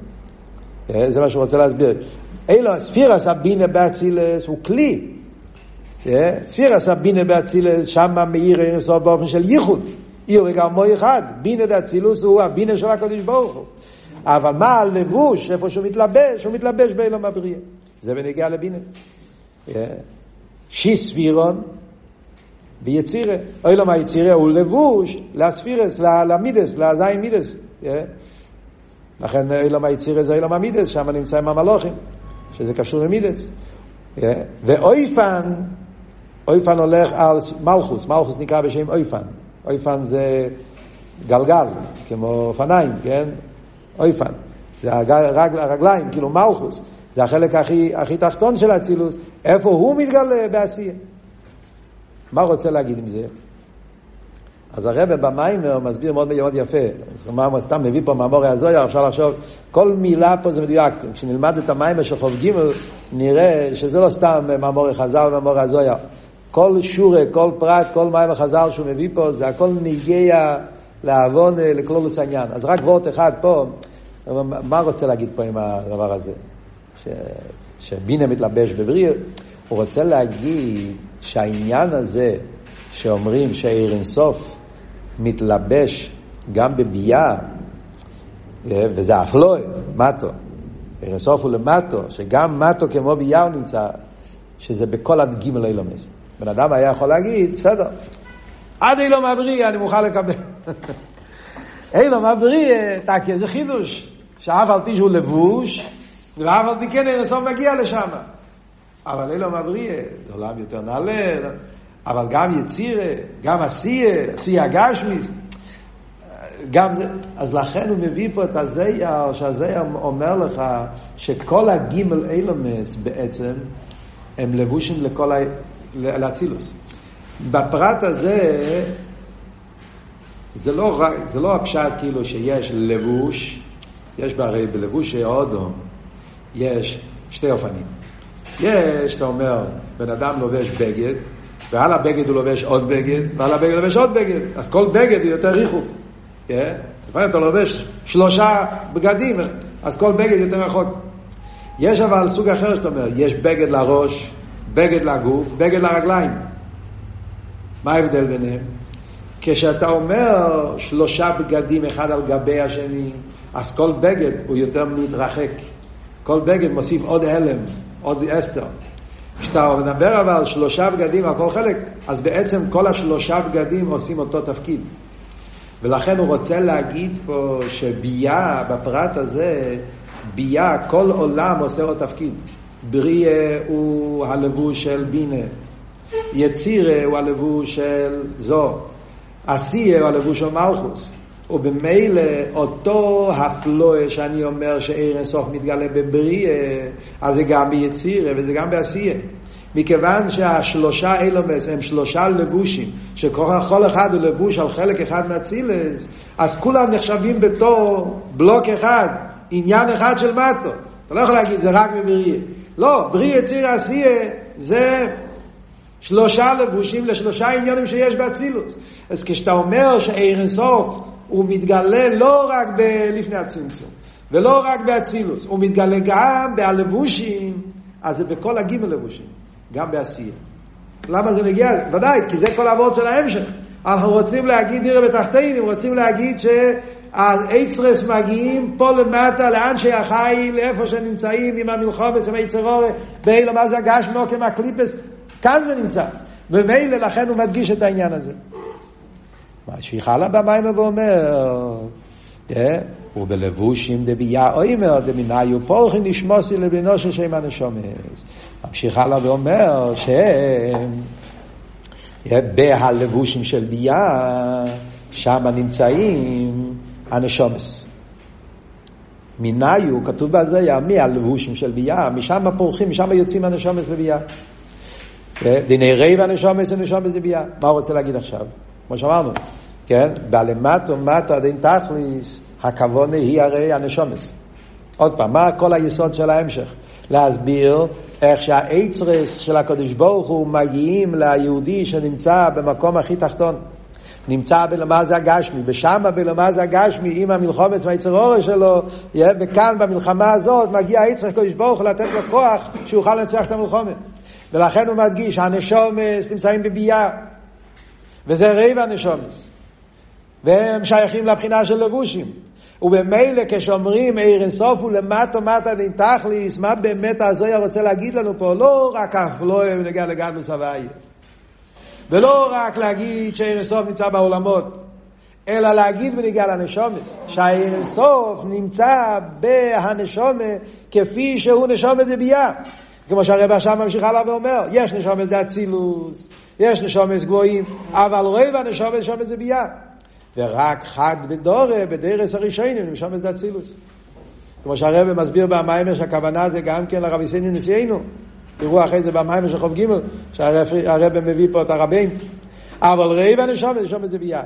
זה מה שהוא רוצה להסביר. אילו ספירס הבינה באצילס הוא כלי. ספירס הבינה באצילס, שם מאיר אינסוף באופן של ייחוד. עיר וגם מו אחד. בינה דאצילוס הוא הבינה של הקדוש ברוך הוא. אבל מה הלבוש, איפה שהוא מתלבש? הוא מתלבש באילום הבריאה. זה בנגיע לבינה. שיספירון ביצירה. אילום היצירה הוא לבוש לספירס, למידס, לזין מידס. לכן אילום היצירה זה אילום המידס, שם נמצאים המלוכים, שזה קשור למידס. ואויפן, אויפן הולך על מלכוס, מלכוס נקרא בשם אויפן. אויפן זה גלגל, כמו אופניים, כן? אויפן. זה הרגל, הרגליים, כאילו מלכוס. זה החלק הכי, הכי תחתון של האצילוס. איפה הוא מתגלה בעשייה? מה רוצה להגיד עם זה? אז הרב במיימר מסביר מאוד מאוד יפה. מה סתם מביא פה מאמורי הזויר, אפשר לחשוב, כל מילה פה זה מדויק. כשנלמד את המיימר של חוב ג' נראה שזה לא סתם מאמורי חז"ל ומאמורי הזויר. כל שורה, כל פרט, כל מים החז"ל שהוא מביא פה, זה הכל ניגיע לעוון אה, לכלולוס העניין. אז רק וורט אחד פה, מה רוצה להגיד פה עם הדבר הזה? ש... שבינה מתלבש בבריר, הוא רוצה להגיד שהעניין הזה שאומרים שעיר אינסוף מתלבש גם בביאה, אה, וזה אחלוי, מטו, עיר אינסוף הוא למטו, שגם מטו כמו ביאה הוא נמצא, שזה בכל עד גימל אילומס. בן אדם היה יכול להגיד, בסדר, עד אילום הבריא אני מוכן לקבל. אילום הבריא, תקי, זה חידוש, שאף על פי שהוא לבוש, ואף על פי כן אינסוף מגיע לשם. אבל אילום הבריא, זה עולם יותר נעלה, אבל גם יצירה, גם עשייה, עשייה גשמיס, גם זה, אז לכן הוא מביא פה את הזייר, שהזייר אומר לך שכל הגימל אילומס בעצם הם לבושים לכל ה... לאצילוס. בפרט הזה, זה לא, זה לא הפשט כאילו שיש לבוש, יש הרי בלבוש האודום, יש שתי אופנים. יש, אתה אומר, בן אדם לובש בגד, ועל הבגד הוא לובש עוד בגד, ועל הבגד הוא לובש עוד בגד, אז כל בגד הוא יותר ריחוק. לפעמים אתה לובש שלושה בגדים, אז כל בגד יותר רחוק. יש אבל סוג אחר שאתה אומר, יש בגד לראש, בגד לגוף, בגד לרגליים. מה ההבדל ביניהם? כשאתה אומר שלושה בגדים אחד על גבי השני, אז כל בגד הוא יותר מתרחק. כל בגד מוסיף עוד הלם, עוד אסתר. כשאתה מדבר אבל שלושה בגדים על כל חלק, אז בעצם כל השלושה בגדים עושים אותו תפקיד. ולכן הוא רוצה להגיד פה שביאה, בפרט הזה, ביאה, כל עולם עושה לו תפקיד. בריאה הוא הלבוש של בינה, יצירה הוא הלבוש של זו, עשייה הוא הלבוש של מלכוס. ובמילא אותו הפלואה שאני אומר שעיר אינסוף מתגלה בבריאה, אז זה גם ביצירה וזה גם בעשייה. מכיוון שהשלושה אילומס הם שלושה לבושים, שכל אחד הוא לבוש על חלק אחד מהצילס, אז כולם נחשבים בתור בלוק אחד, עניין אחד של מטו. אתה לא יכול להגיד, זה רק בבריא. לא, בריא יציר עשייה זה שלושה לבושים לשלושה עניונים שיש באצילוס. אז כשאתה אומר שאין אינסוף הוא מתגלה לא רק לפני הצמצום, ולא רק באצילוס, הוא מתגלה גם בלבושים, אז זה בכל הגימל לבושים, גם בעשייה. למה זה מגיע? ודאי, כי זה כל העבוד של ההמשך. אנחנו רוצים להגיד דירה בתחתינים, רוצים להגיד שהאייצרס מגיעים פה למטה, לאן שהחיל, איפה שנמצאים, עם המלחומס, עם היצרורי, באילו מה זה הגש מוקם הקליפס, כאן זה נמצא. ומילא לכן הוא מדגיש את העניין הזה. ממשיך הלאה במים ואומר, ובלבושים דביה אוימר דמיניו פורחין נשמוסי לבינו של שם הנשומס. ממשיך הלאה ואומר שהם בהלבושים של ביה, שם נמצאים הנשומס. מיניו, כתוב בזה, מהלבושים של ביה, משם פורחים, משם יוצאים הנשומס בביה. דיני רייב הנשומס הנשומס בביה. מה הוא רוצה להגיד עכשיו? כמו שאמרנו, כן? בלמטו מטו עדין תכליס, הכוונה היא הרי הנשומס. עוד פעם, מה כל היסוד של ההמשך? להסביר איך שהאצרס של הקדוש ברוך הוא מגיעים ליהודי שנמצא במקום הכי תחתון. נמצא בלמז הגשמי, ושמה בלמז הגשמי עם המלחומץ והיצר שלו, וכאן במלחמה הזאת מגיע היצר הקדוש ברוך הוא לתת לו כוח שיוכל לנצח את המלחומת. ולכן הוא מדגיש, הנשומס נמצאים בביאה, וזה רבע הנשומס. והם שייכים לבחינה של לבושים. ובמילא כשאומרים עיר אינסוף הוא למטו מטה דין תכליס, מה באמת הזויה רוצה להגיד לנו פה? לא רק אף לא נגיע לגדלוס הוויה. ולא רק להגיד שעיר אינסוף נמצא בעולמות, אלא להגיד בנגיע לנשומס, שהעיר אינסוף נמצא בהנשומה כפי שהוא נשומת דבייה. כמו שהרבא עכשיו ממשיך הלאה ואומר, יש נשומס דאצילוס, יש נשומס גבוהים, אבל רוב הנשומס נשומס דבייה. ורק חד בדורה, בדרס הראשונים, נמשום את אצילוס. כמו שהרבא מסביר במיימר שהכוונה זה גם כן לרבי סייני נשיאנו. תראו אחרי זה במיימר של חוב ג' שהרבא מביא פה את הרבים. אבל רבע הנשומת, נשומת זה ביאה.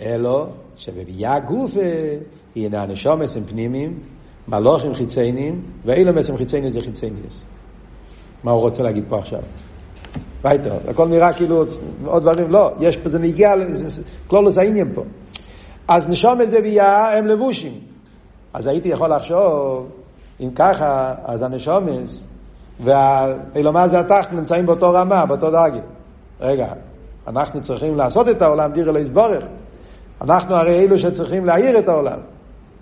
אלו שבביאה גופה, הנה הנשומת הם פנימיים, מלוכים חיציינים, ואילומס הם חיציינים זה חיצייניוס. מה הוא רוצה להגיד פה עכשיו? וייטר, הכל נראה כאילו עוד דברים, לא, יש פה, זה נגיע, כלולוס העניין פה. אז נשום איזה ביה הם לבושים. אז הייתי יכול לחשוב, אם ככה, אז הנשומס והאילומה זה התחת נמצאים באותו רמה, באותו דרגה. רגע, אנחנו צריכים לעשות את העולם, דיר אלוהי סבורך. אנחנו הרי אלו שצריכים להעיר את העולם.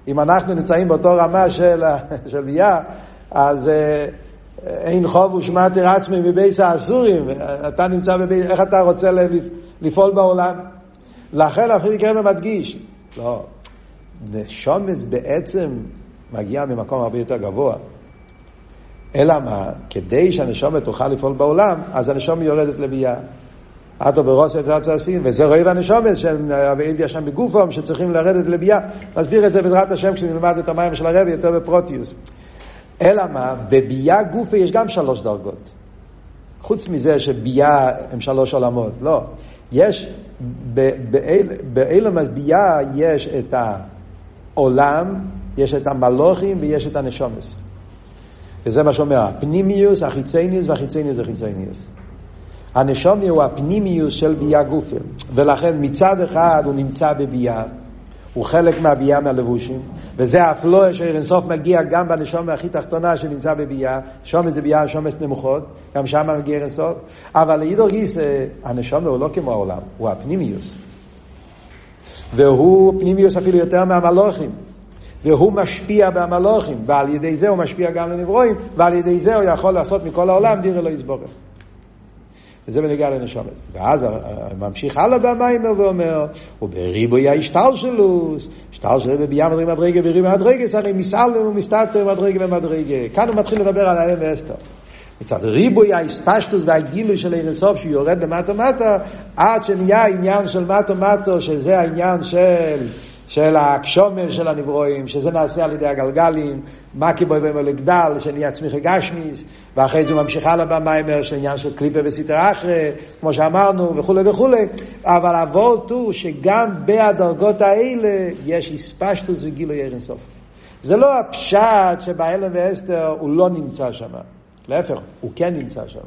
אם אנחנו נמצאים באותו רמה של, של ביה, אז אה, אין חוב ושמעתי עצמי מבייס האסורים, אתה נמצא בבייס, איך אתה רוצה לפעול בעולם? לכן אפילו קרמר מדגיש, לא, נשומס בעצם מגיע ממקום הרבה יותר גבוה. אלא מה? כדי שהנשומת תוכל לפעול בעולם, אז הנשומת יורדת לביאה. עטו ברוס את הצעשים, וזה רואה הנשומת שהבאתי שם בגופם, שצריכים לרדת לביאה. נסביר את זה בעזרת השם כשנלמד את המים של הרבי יותר בפרוטיוס. אלא מה? בביאה גופה יש גם שלוש דרגות. חוץ מזה שביאה הם שלוש עולמות. לא. יש באילום הביאה יש את העולם, יש את המלוכים ויש את הנשומס. וזה מה שאומר, הפנימיוס, החיצניוס והחיצניוס החיצניוס. הנשומי הוא הפנימיוס של ביאה גופר, ולכן מצד אחד הוא נמצא בביאה, הוא חלק מהביאה מהלבושים, וזה אף לא שאיר אינסוף מגיע גם בנשום הכי תחתונה שנמצא בביאה, שומס זה ביאה, שומס נמוכות, גם שם מגיע אינסוף, אבל לידור גיס, הנשום הוא לא כמו העולם, הוא הפנימיוס. והוא פנימיוס אפילו יותר מהמלוכים. והוא משפיע במלוכים, ועל ידי זה הוא משפיע גם לנברואים, ועל ידי זה הוא יכול לעשות מכל העולם דיר אלוהי יסבורך. וזה בנגיע לנשומת. ואז ממשיך הלאה במיימר ואומר, ובריבוי ההשתלשלוס, השתלשלוס בביאה מדרגה מדרגה, בריבוי מדרגה, הרי מסעלם ומסתתר מדרגה למדרגה. כאן הוא מתחיל לדבר על האם ואסתר. מצד ריבוי ההספשטוס והגילוי של אירסוף שהוא יורד למטה מטה, עד שנהיה העניין של מטה מטה, שזה העניין של של הקשומר של הנברואים, שזה נעשה על ידי הגלגלים, מה כבוי בהם לגדל, שנהיה צמיחי גשמיס, ואחרי זה הוא ממשיך הלאה במיימר, של עניין של קליפה וסטר אחרי, כמו שאמרנו, וכולי וכולי, אבל הוולט הוא שגם בהדרגות האלה יש הספשטוס וגילוי ערן סוף. זה לא הפשט שבהלם ואסתר הוא לא נמצא שם, להפך, הוא כן נמצא שם.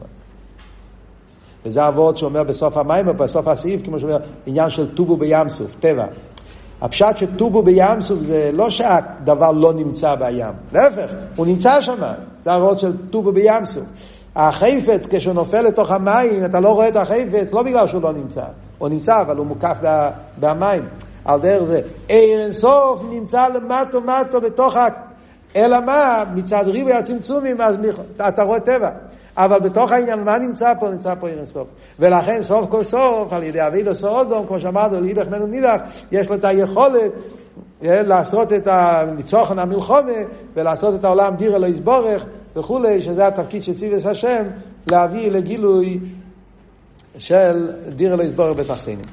וזה הוורד שאומר בסוף המים בסוף הסעיף, כמו שאומר, עניין של טובו בים סוף, טבע. הפשט שטובו בים סוף זה לא שהדבר לא נמצא בים, להפך, הוא נמצא שם, זה הוורד של טובו בים סוף. החפץ, כשהוא נופל לתוך המים, אתה לא רואה את החפץ, לא בגלל שהוא לא נמצא, הוא נמצא, אבל הוא מוקף במים. על דרך זה, עיר אינסוף נמצא למטו מטו בתוך ה... אלא מה, מצד ריבוי הצמצומים, אז אתה רואה טבע. אבל בתוך העניין, מה נמצא פה? נמצא פה עיר אינסוף. ולכן סוף כל סוף, על ידי אבידו סורדום, כמו שאמרנו, לידך מנו נידך, יש לו את היכולת אה, לעשות את הניצוחן המלחומה, ולעשות את העולם דירה לא יסבורך וכולי, שזה התפקיד של ציווס השם, להביא לגילוי של דירה לא יסבורך בתחתינים.